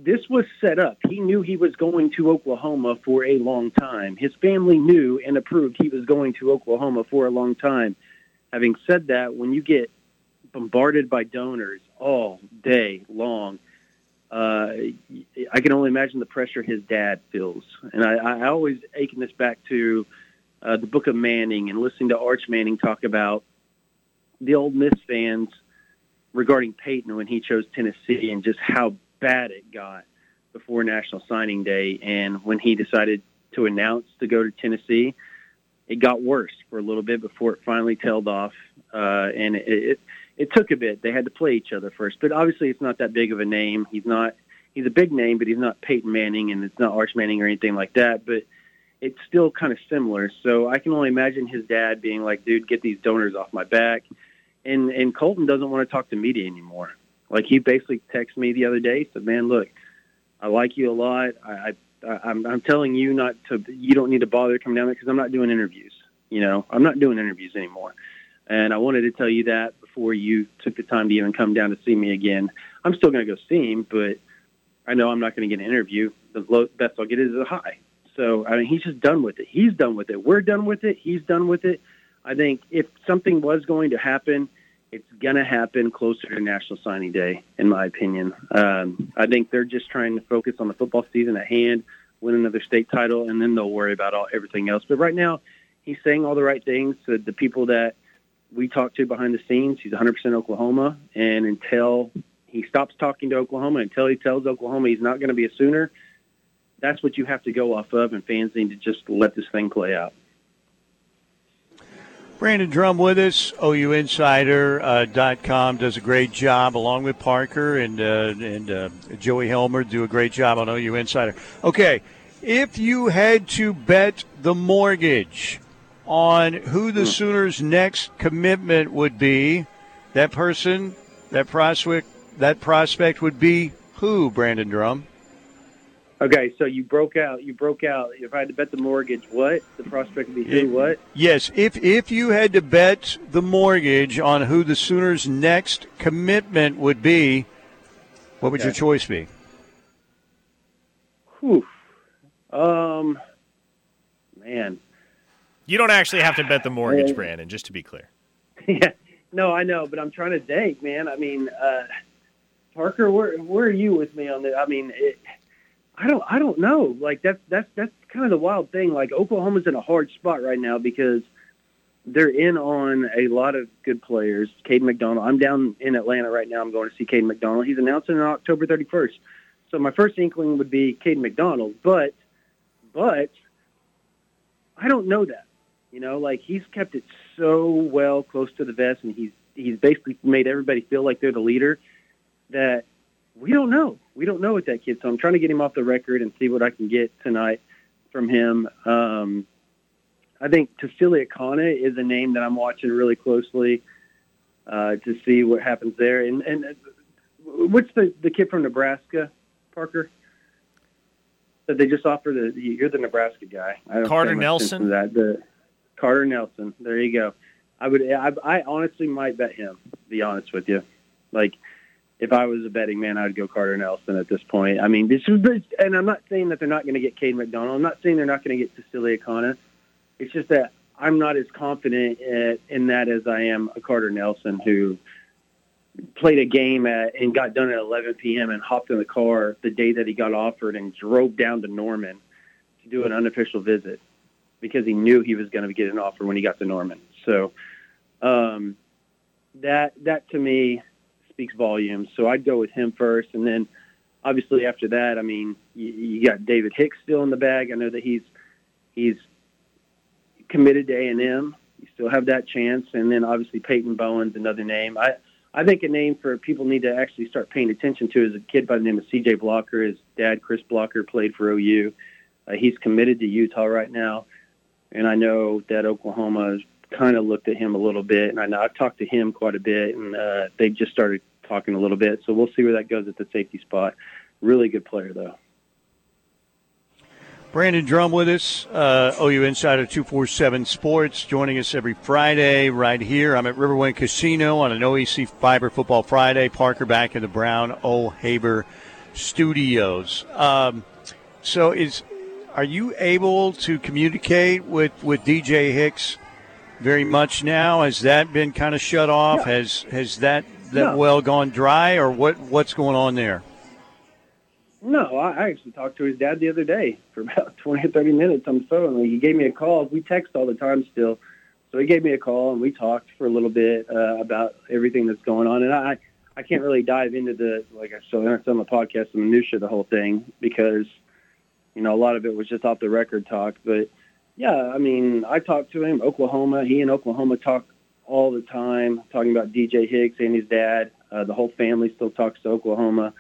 Speaker 11: this was set up. He knew he was going to Oklahoma for a long time. His family knew and approved he was going to Oklahoma for a long time. Having said that, when you get bombarded by donors all day long, uh, I can only imagine the pressure his dad feels. And I, I always ache this back to uh, the Book of Manning and listening to Arch Manning talk about the Ole Miss fans regarding Peyton when he chose Tennessee and just how bad it got before National Signing Day. And when he decided to announce to go to Tennessee, it got worse for a little bit before it finally tailed off. Uh, and it, it, it took a bit. They had to play each other first. But obviously, it's not that big of a name. He's not. He's a big name, but he's not Peyton Manning, and it's not Arch Manning or anything like that. But it's still kind of similar. So I can only imagine his dad being like, "Dude, get these donors off my back." And and Colton doesn't want to talk to media anymore. Like he basically texted me the other day, said, "Man, look, I like you a lot. I, I I'm, I'm telling you not to. You don't need to bother coming down there because I'm not doing interviews. You know, I'm not doing interviews anymore. And I wanted to tell you that before you took the time to even come down to see me again. I'm still going to go see him, but I know I'm not going to get an interview. The low, best I'll get is a high. So I mean, he's just done with it. He's done with it. We're done with it. He's done with it. I think if something was going to happen it's going to happen closer to National Signing Day, in my opinion. Um, I think they're just trying to focus on the football season at hand, win another state title, and then they'll worry about all everything else. But right now, he's saying all the right things to the people that we talk to behind the scenes. He's 100% Oklahoma, and until he stops talking to Oklahoma, until he tells Oklahoma he's not going to be a Sooner, that's what you have to go off of, and fans need to just let this thing play out.
Speaker 1: Brandon Drum with us, OUinsider.com uh, .com does a great job along with Parker and uh, and uh, Joey Helmer do a great job on OU Insider. Okay, if you had to bet the mortgage on who the Sooners' next commitment would be. That person, that prospect, that prospect would be who? Brandon Drum.
Speaker 11: Okay, so you broke out. You broke out. If I had to bet the mortgage, what the prospect would be? Who? What?
Speaker 1: Yes, if if you had to bet the mortgage on who the Sooners' next commitment would be, what would
Speaker 11: Okay.
Speaker 1: your choice be?
Speaker 11: Whew. Um, man.
Speaker 2: You don't actually have to bet the mortgage,
Speaker 11: Uh,
Speaker 2: Brandon. Just to be clear.
Speaker 11: yeah. No, I know, but I'm trying to think, man. I mean, uh, Parker, where where are you with me on this? I mean, it, I don't I don't know. Like that's that's that's kind of the wild thing. Like Oklahoma's in a hard spot right now because they're in on a lot of good players. Caden McDonald. I'm down in Atlanta right now. I'm going to see Caden McDonald. He's announcing on October 31st. So my first inkling would be Caden McDonald, but but I don't know that. You know, like he's kept it so well close to the vest, and he's he's basically made everybody feel like they're the leader. That we don't know. We don't know with that kid. So I'm trying to get him off the record and see what I can get tonight from him. Um, I think Tausili Akana is a name that I'm watching really closely uh, to see what happens there. And and uh, what's the the kid from Nebraska, Parker? That they just offered the you're the Nebraska guy.
Speaker 2: Carter
Speaker 11: pay much attention
Speaker 2: Nelson?
Speaker 11: That the Carter Nelson. There you go. I would. I, I honestly might bet him. To be honest with you, like if I was a betting man, I'd go Carter Nelson at this point. I mean, this is, and I'm not saying that they're not going to get Cade McDonald. I'm not saying they're not going to get Tausili Akana. It's just that I'm not as confident in, in that as I am a Carter Nelson who played a game at, and got done at 11 p.m. and hopped in the car the day that he got offered and drove down to Norman to do an unofficial visit because he knew he was going to get an offer when he got to Norman. So um, that that to me speaks volumes. So I'd go with him first, and then obviously after that, I mean, you, you got David Hicks still in the bag. I know that he's he's committed to A and M. You still have that chance, and then obviously Peyton Bowen's another name. I I think a name for people need to actually start paying attention to is a kid by the name of C.J. Blocker. His dad, Chris Blocker, played for OU. Uh, he's committed to Utah right now, and I know that Oklahoma kind of looked at him a little bit, and I know I've talked to him quite a bit, and uh, they just started talking a little bit. So we'll see where that goes at the safety spot. Really good player though.
Speaker 1: Brandon Drum with us, uh, OU Insider 247 Sports, joining us every Friday right here. I'm at Riverwind Casino on an OEC Fiber Football Friday. Parker back in the Brown O'Haver Studios. Um, so, is are you able to communicate with, with DJ Hicks very much now? Has that been kind of shut off? Has has that that
Speaker 11: No.
Speaker 1: well gone dry, or what what's going on there?
Speaker 11: No, I actually talked to his dad the other day for about 20 or 30 minutes on the phone. Like, he gave me a call. We text all the time still. So he gave me a call and we talked for a little bit uh, about everything that's going on. And I, I can't really dive into the, like I said I'm on the podcast, the minutia of the whole thing because, you know, a lot of it was just off the record talk. But yeah, I mean, I talked to him, Oklahoma. He and Oklahoma talk all the time, talking about DJ Hicks and his dad. Uh, the whole family still talks to Oklahoma.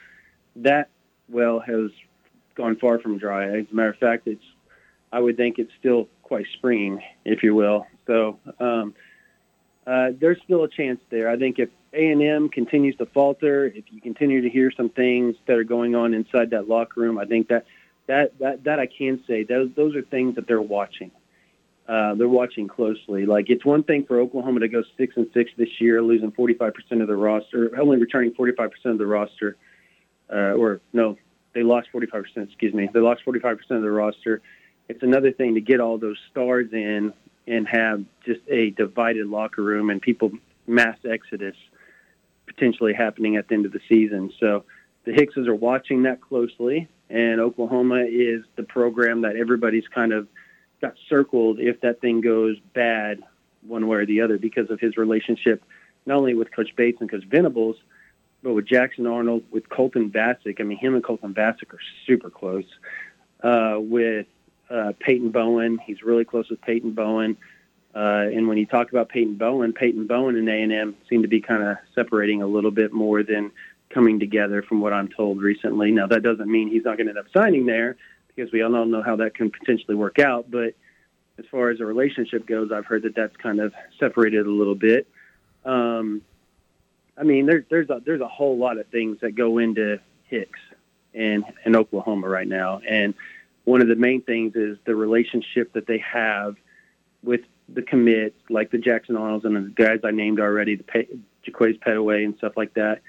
Speaker 11: That well has gone far from dry. As a matter of fact, it's I would think it's still quite springing, if you will. So um, uh, there's still a chance there. I think if A and M continues to falter, if you continue to hear some things that are going on inside that locker room, I think that that that that I can say those those are things that they're watching. Uh, they're watching closely. Like it's one thing for Oklahoma to go six and six this year, losing 45% of the roster, only returning 45% of the roster, uh, or no, they lost 45%. Excuse me, they lost 45% of the roster. It's another thing to get all those stars in and have just a divided locker room and people mass exodus potentially happening at the end of the season. So the Hickses are watching that closely, and Oklahoma is the program that everybody's kind of got circled if that thing goes bad one way or the other because of his relationship not only with Coach Bates and Coach Venables, but with Jackson Arnold, with Colton Vasek. I mean, him and Colton Vasek are super close. Uh, with uh, Peyton Bowen, he's really close with Peyton Bowen. Uh, and when you talk about Peyton Bowen, Peyton Bowen and A&M seem to be kind of separating a little bit more than coming together from what I'm told recently. Now, that doesn't mean he's not going to end up signing there because we all know how that can potentially work out. But as far as a relationship goes, I've heard that that's kind of separated a little bit. Um, I mean, there's there's a there's a whole lot of things that go into Hicks in in Oklahoma right now, and one of the main things is the relationship that they have with the commits, like the Jackson Arnolds and the guys I named already, the Pe- Jaquaize Pettaway and stuff like that.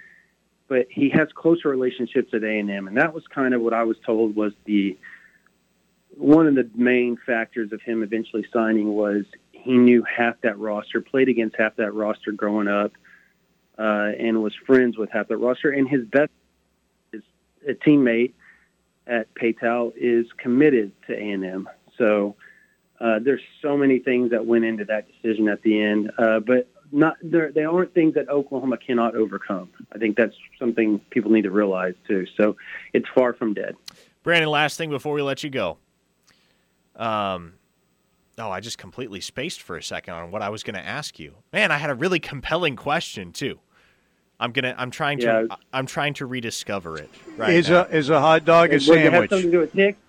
Speaker 11: But he has closer relationships at A and that was kind of what I was told was the one of the main factors of him eventually signing was he knew half that roster, played against half that roster growing up, uh, and was friends with half that roster. And his best his, a teammate at Paetow is committed to A and M. So uh, there's so many things that went into that decision at the end, uh, but not there they aren't things that Oklahoma cannot overcome. I think that's something people need to realize too. So it's far from dead.
Speaker 2: Brandon, last thing before we let you go. Um, oh, I just completely spaced for a second on what I was going to ask you. Man, I had a really compelling question too. I'm gonna. I'm trying to. Yeah. I'm trying to rediscover it. Right.
Speaker 1: Is
Speaker 2: now.
Speaker 1: a is a hot dog a sandwich?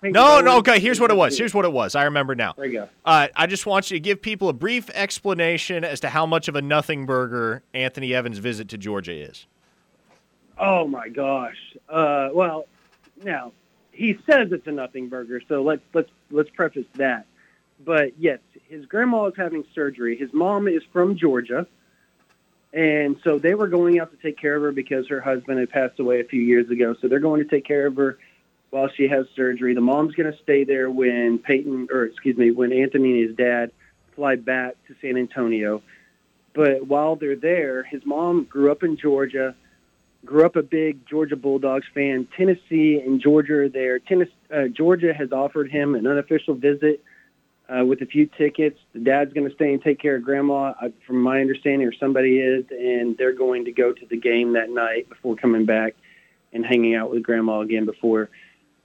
Speaker 2: No, no. Okay. Here's what it was. Here's what it was. I remember now.
Speaker 11: There you go.
Speaker 2: Uh, I just want you to give people a brief explanation as to how much of a nothing burger Anthony Evans' visit to Georgia is.
Speaker 11: Oh my gosh. Uh, well, now he says it's a nothing burger, so let's let's let's preface that. But yes, his grandma is having surgery. His mom is from Georgia. And so they were going out to take care of her because her husband had passed away a few years ago. So they're going to take care of her while she has surgery. The mom's going to stay there when Peyton, or excuse me, when Anthony and his dad fly back to San Antonio. But while they're there, his mom grew up in Georgia, grew up a big Georgia Bulldogs fan. Tennessee and Georgia are there. Tennessee, uh, Georgia has offered him an unofficial visit uh, with a few tickets. The dad's going to stay and take care of grandma, uh, from my understanding, or somebody is, and they're going to go to the game that night before coming back and hanging out with grandma again before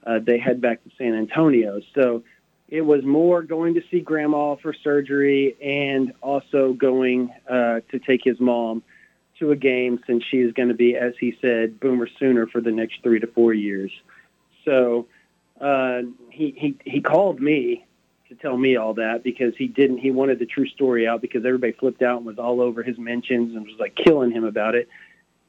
Speaker 11: uh, they head back to San Antonio. So it was more going to see grandma for surgery and also going uh, to take his mom to a game since she is going to be, as he said, Boomer Sooner for the next three to four years. So uh, he, he he called me to tell me all that because he didn't. He wanted the true story out because everybody flipped out and was all over his mentions and was like killing him about it.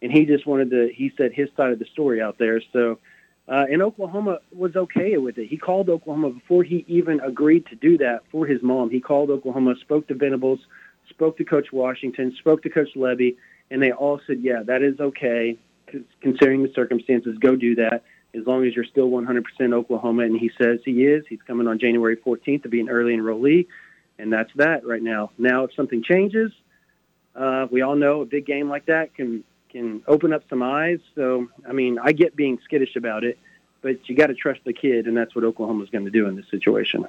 Speaker 11: And he just wanted to. He said his side of the story out there. So, uh, and Oklahoma was okay with it. He called Oklahoma before he even agreed to do that for his mom. He called Oklahoma, spoke to Venables, spoke to Coach Washington, spoke to Coach Lebby, and they all said, "Yeah, that is okay, considering the circumstances. Go do that." As long as you're still 100% Oklahoma. And he says he is. He's coming on January 14th to be an early enrollee, and that's that right now. Now, if something changes, uh, we all know a big game like that can can open up some eyes. So, I mean, I get being skittish about it, but you got to trust the kid, and that's what Oklahoma's going to do in this situation.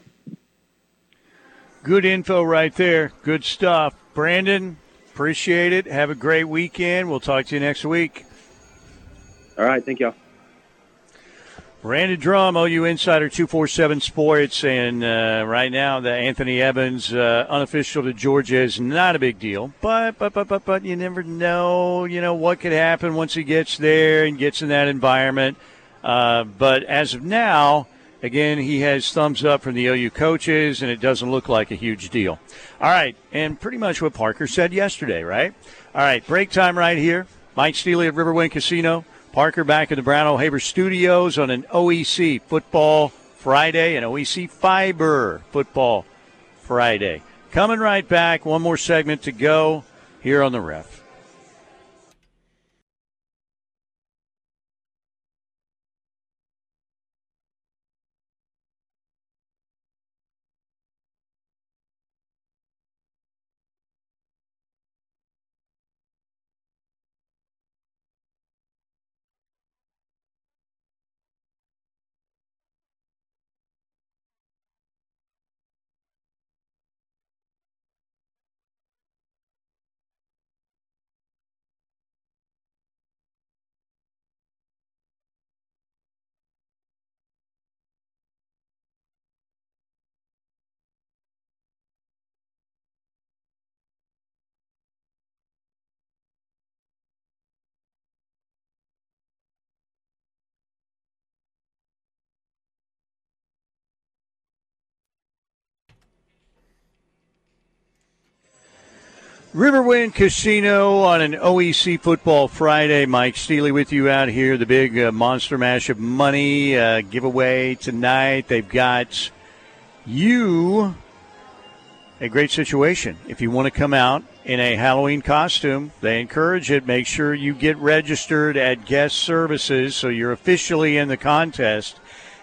Speaker 1: Good info right there. Good stuff. Brandon, appreciate it. Have a great weekend. We'll talk to you next week.
Speaker 11: All right. Thank y'all.
Speaker 1: Brandon Drumm, OU Insider 247 Sports, and uh, right now the Anthony Evans uh, unofficial to Georgia is not a big deal, but but but but but you never know, you know what could happen once he gets there and gets in that environment. Uh, but as of now, again, he has thumbs up from the OU coaches, and it doesn't look like a huge deal. All right, and pretty much what Parker said yesterday, right? All right, break time right here. Mike Steely at Riverwind Casino. Parker back in the Brown O'Haver studios on an OEC Football Friday and OEC Fiber Football Friday. Coming right back, one more segment to go here on the ref. Riverwind Casino on an OEC Football Friday. Mike Steely with you out here. The big uh, monster mash of money uh, giveaway tonight. They've got you a great situation. If you want to come out in a Halloween costume, they encourage it. Make sure you get registered at guest services so you're officially in the contest.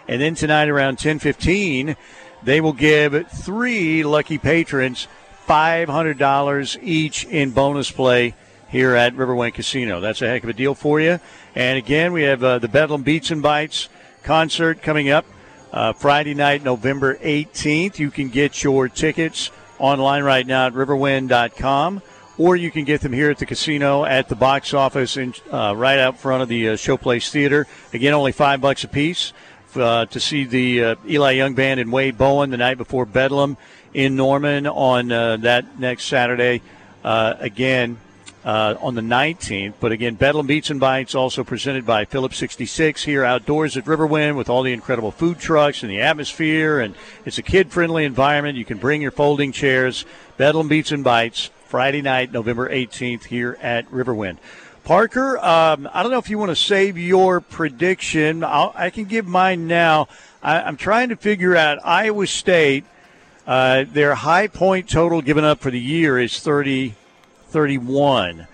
Speaker 1: And then tonight around 10:15, they will give three lucky patrons $500 each in bonus play here at Riverwind Casino. That's a heck of a deal for you. And again, we have uh, the Bedlam Beats and Bites concert coming up uh, Friday night, November 18th. You can get your tickets online right now at riverwind.com, or you can get them here at the casino at the box office in, uh, right out front of the uh, Showplace Theater. Again, only five bucks a piece uh, to see the uh, Eli Young Band and Wade Bowen the night before Bedlam in Norman on uh, that next Saturday. Uh, again, uh, on the 19th. But again, Bedlam Beats and Bites also presented by Phillips 66 here outdoors at Riverwind with all the incredible food trucks and the atmosphere. And it's a kid friendly environment. You can bring your folding chairs. Bedlam Beats and Bites, Friday night, November 18th here at Riverwind. Parker, um, I don't know if you want to save your prediction. I'll, i can give mine now. I, am trying to figure out Iowa State. Uh, their high point total given up for the year is 30, 31.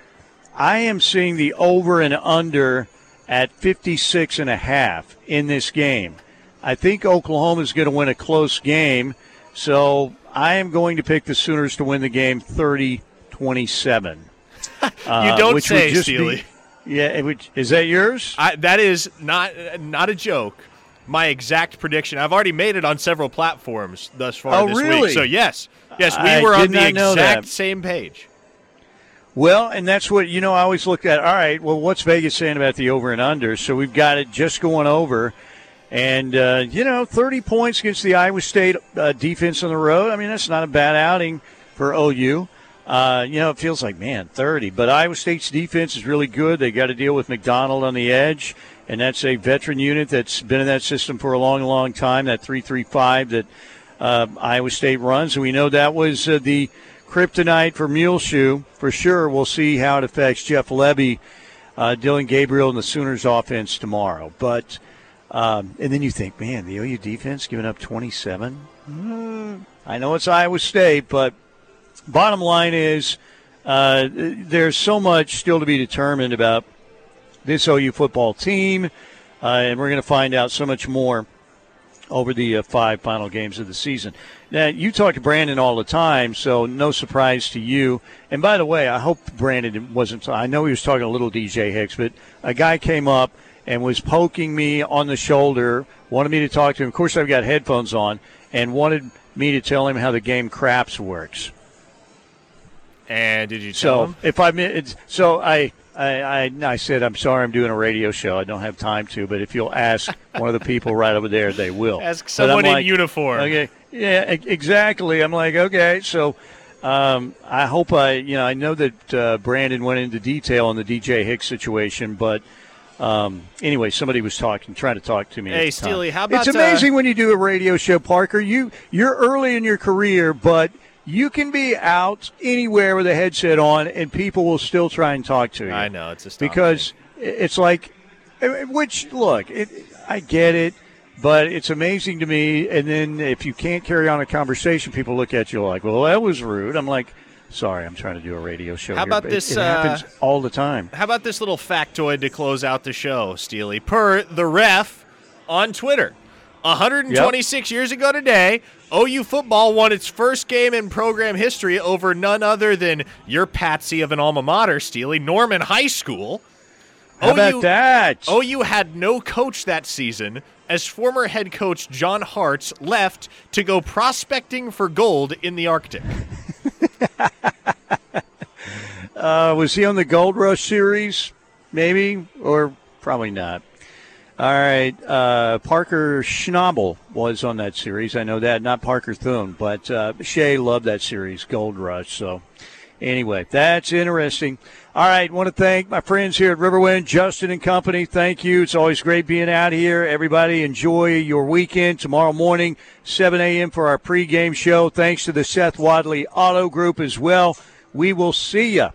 Speaker 1: I am seeing the over and under at 56 and a half in this game. I think Oklahoma is going to win a close game, so I am going to pick the Sooners to win the game 30 27.
Speaker 2: you don't uh, say, Steely.
Speaker 1: Be, yeah, which, is that yours?
Speaker 2: I, that is not not a joke. My exact prediction. I've already made it on several platforms thus far
Speaker 1: oh,
Speaker 2: this
Speaker 1: really?
Speaker 2: week. So yes, yes, we
Speaker 1: I
Speaker 2: were on the
Speaker 1: exact
Speaker 2: same page.
Speaker 1: Well, and that's what you know. I always look at. All right, well, what's Vegas saying about the over and under? So we've got it just going over, and uh, you know, 30 points against the Iowa State uh, defense on the road. I mean, that's not a bad outing for OU. Uh, you know, it feels like man, 30. But Iowa State's defense is really good. They got to deal with McDonald on the edge, and that's a veteran unit that's been in that system for a long, long time. That three-three-five that uh, Iowa State runs, and we know that was uh, the kryptonite for Muleshoe for sure. We'll see how it affects Jeff Lebby, uh, Dillon Gabriel, and the Sooners' offense tomorrow. But um, and then you think, man, the OU defense giving up 27. Mm, I know it's Iowa State, but bottom line is uh, there's so much still to be determined about this OU football team, uh, and we're going to find out so much more over the uh, five final games of the season. Now, you talk to Brandon all the time, so no surprise to you. And by the way, I hope Brandon wasn't. I know he was talking a little DJ Hicks, but a guy came up and was poking me on the shoulder, wanted me to talk to him. Of course, I've got headphones on, and wanted me to tell him how the game craps works.
Speaker 2: And did you tell
Speaker 1: so
Speaker 2: him?
Speaker 1: if I so I I, I, I, said, I'm sorry, I'm doing a radio show. I don't have time to. But if you'll ask one of the people right over there, they will.
Speaker 2: Ask someone in uniform.
Speaker 1: Okay, yeah, exactly. I'm like, okay, so um, I hope I, you know, I know that uh, Brandon went into detail on the DJ Hicks situation, but um, anyway, somebody was talking, trying to talk to me.
Speaker 2: Hey, Steely, how about
Speaker 1: it's amazing uh, when you do a radio show, Parker. You you're early in your career, but you can be out anywhere with a headset on, and people will still try and talk to you.
Speaker 2: I know it's
Speaker 1: astonishing. because it's like, which look, it, I get it, but it's amazing to me. And then if you can't carry on a conversation, people look at you like, "Well, that was rude." I'm like. Sorry, I'm trying to do a radio show.
Speaker 2: How
Speaker 1: here,
Speaker 2: about this?
Speaker 1: It, it happens
Speaker 2: uh,
Speaker 1: all the time.
Speaker 2: How about this little factoid to close out the show, Steely? Per the ref on Twitter, 126 yep. years ago today, OU football won its first game in program history over none other than your patsy of an alma mater, Steely, Norman High School.
Speaker 1: How OU, about that?
Speaker 2: OU had no coach that season as former head coach John Harts left to go prospecting for gold in the Arctic.
Speaker 1: uh, was he on the Gold Rush series? Maybe, or probably not. All right. Uh, Parker Schnabel was on that series. I know that. Not Parker Thune, but uh, Shay loved that series, Gold Rush. So, anyway, that's interesting. All right. Want to thank my friends here at Riverwind, Justin and company. Thank you. It's always great being out here. Everybody enjoy your weekend. Tomorrow morning, 7 a.m. for our pregame show. Thanks to the Seth Wadley Auto Group as well. We will see you.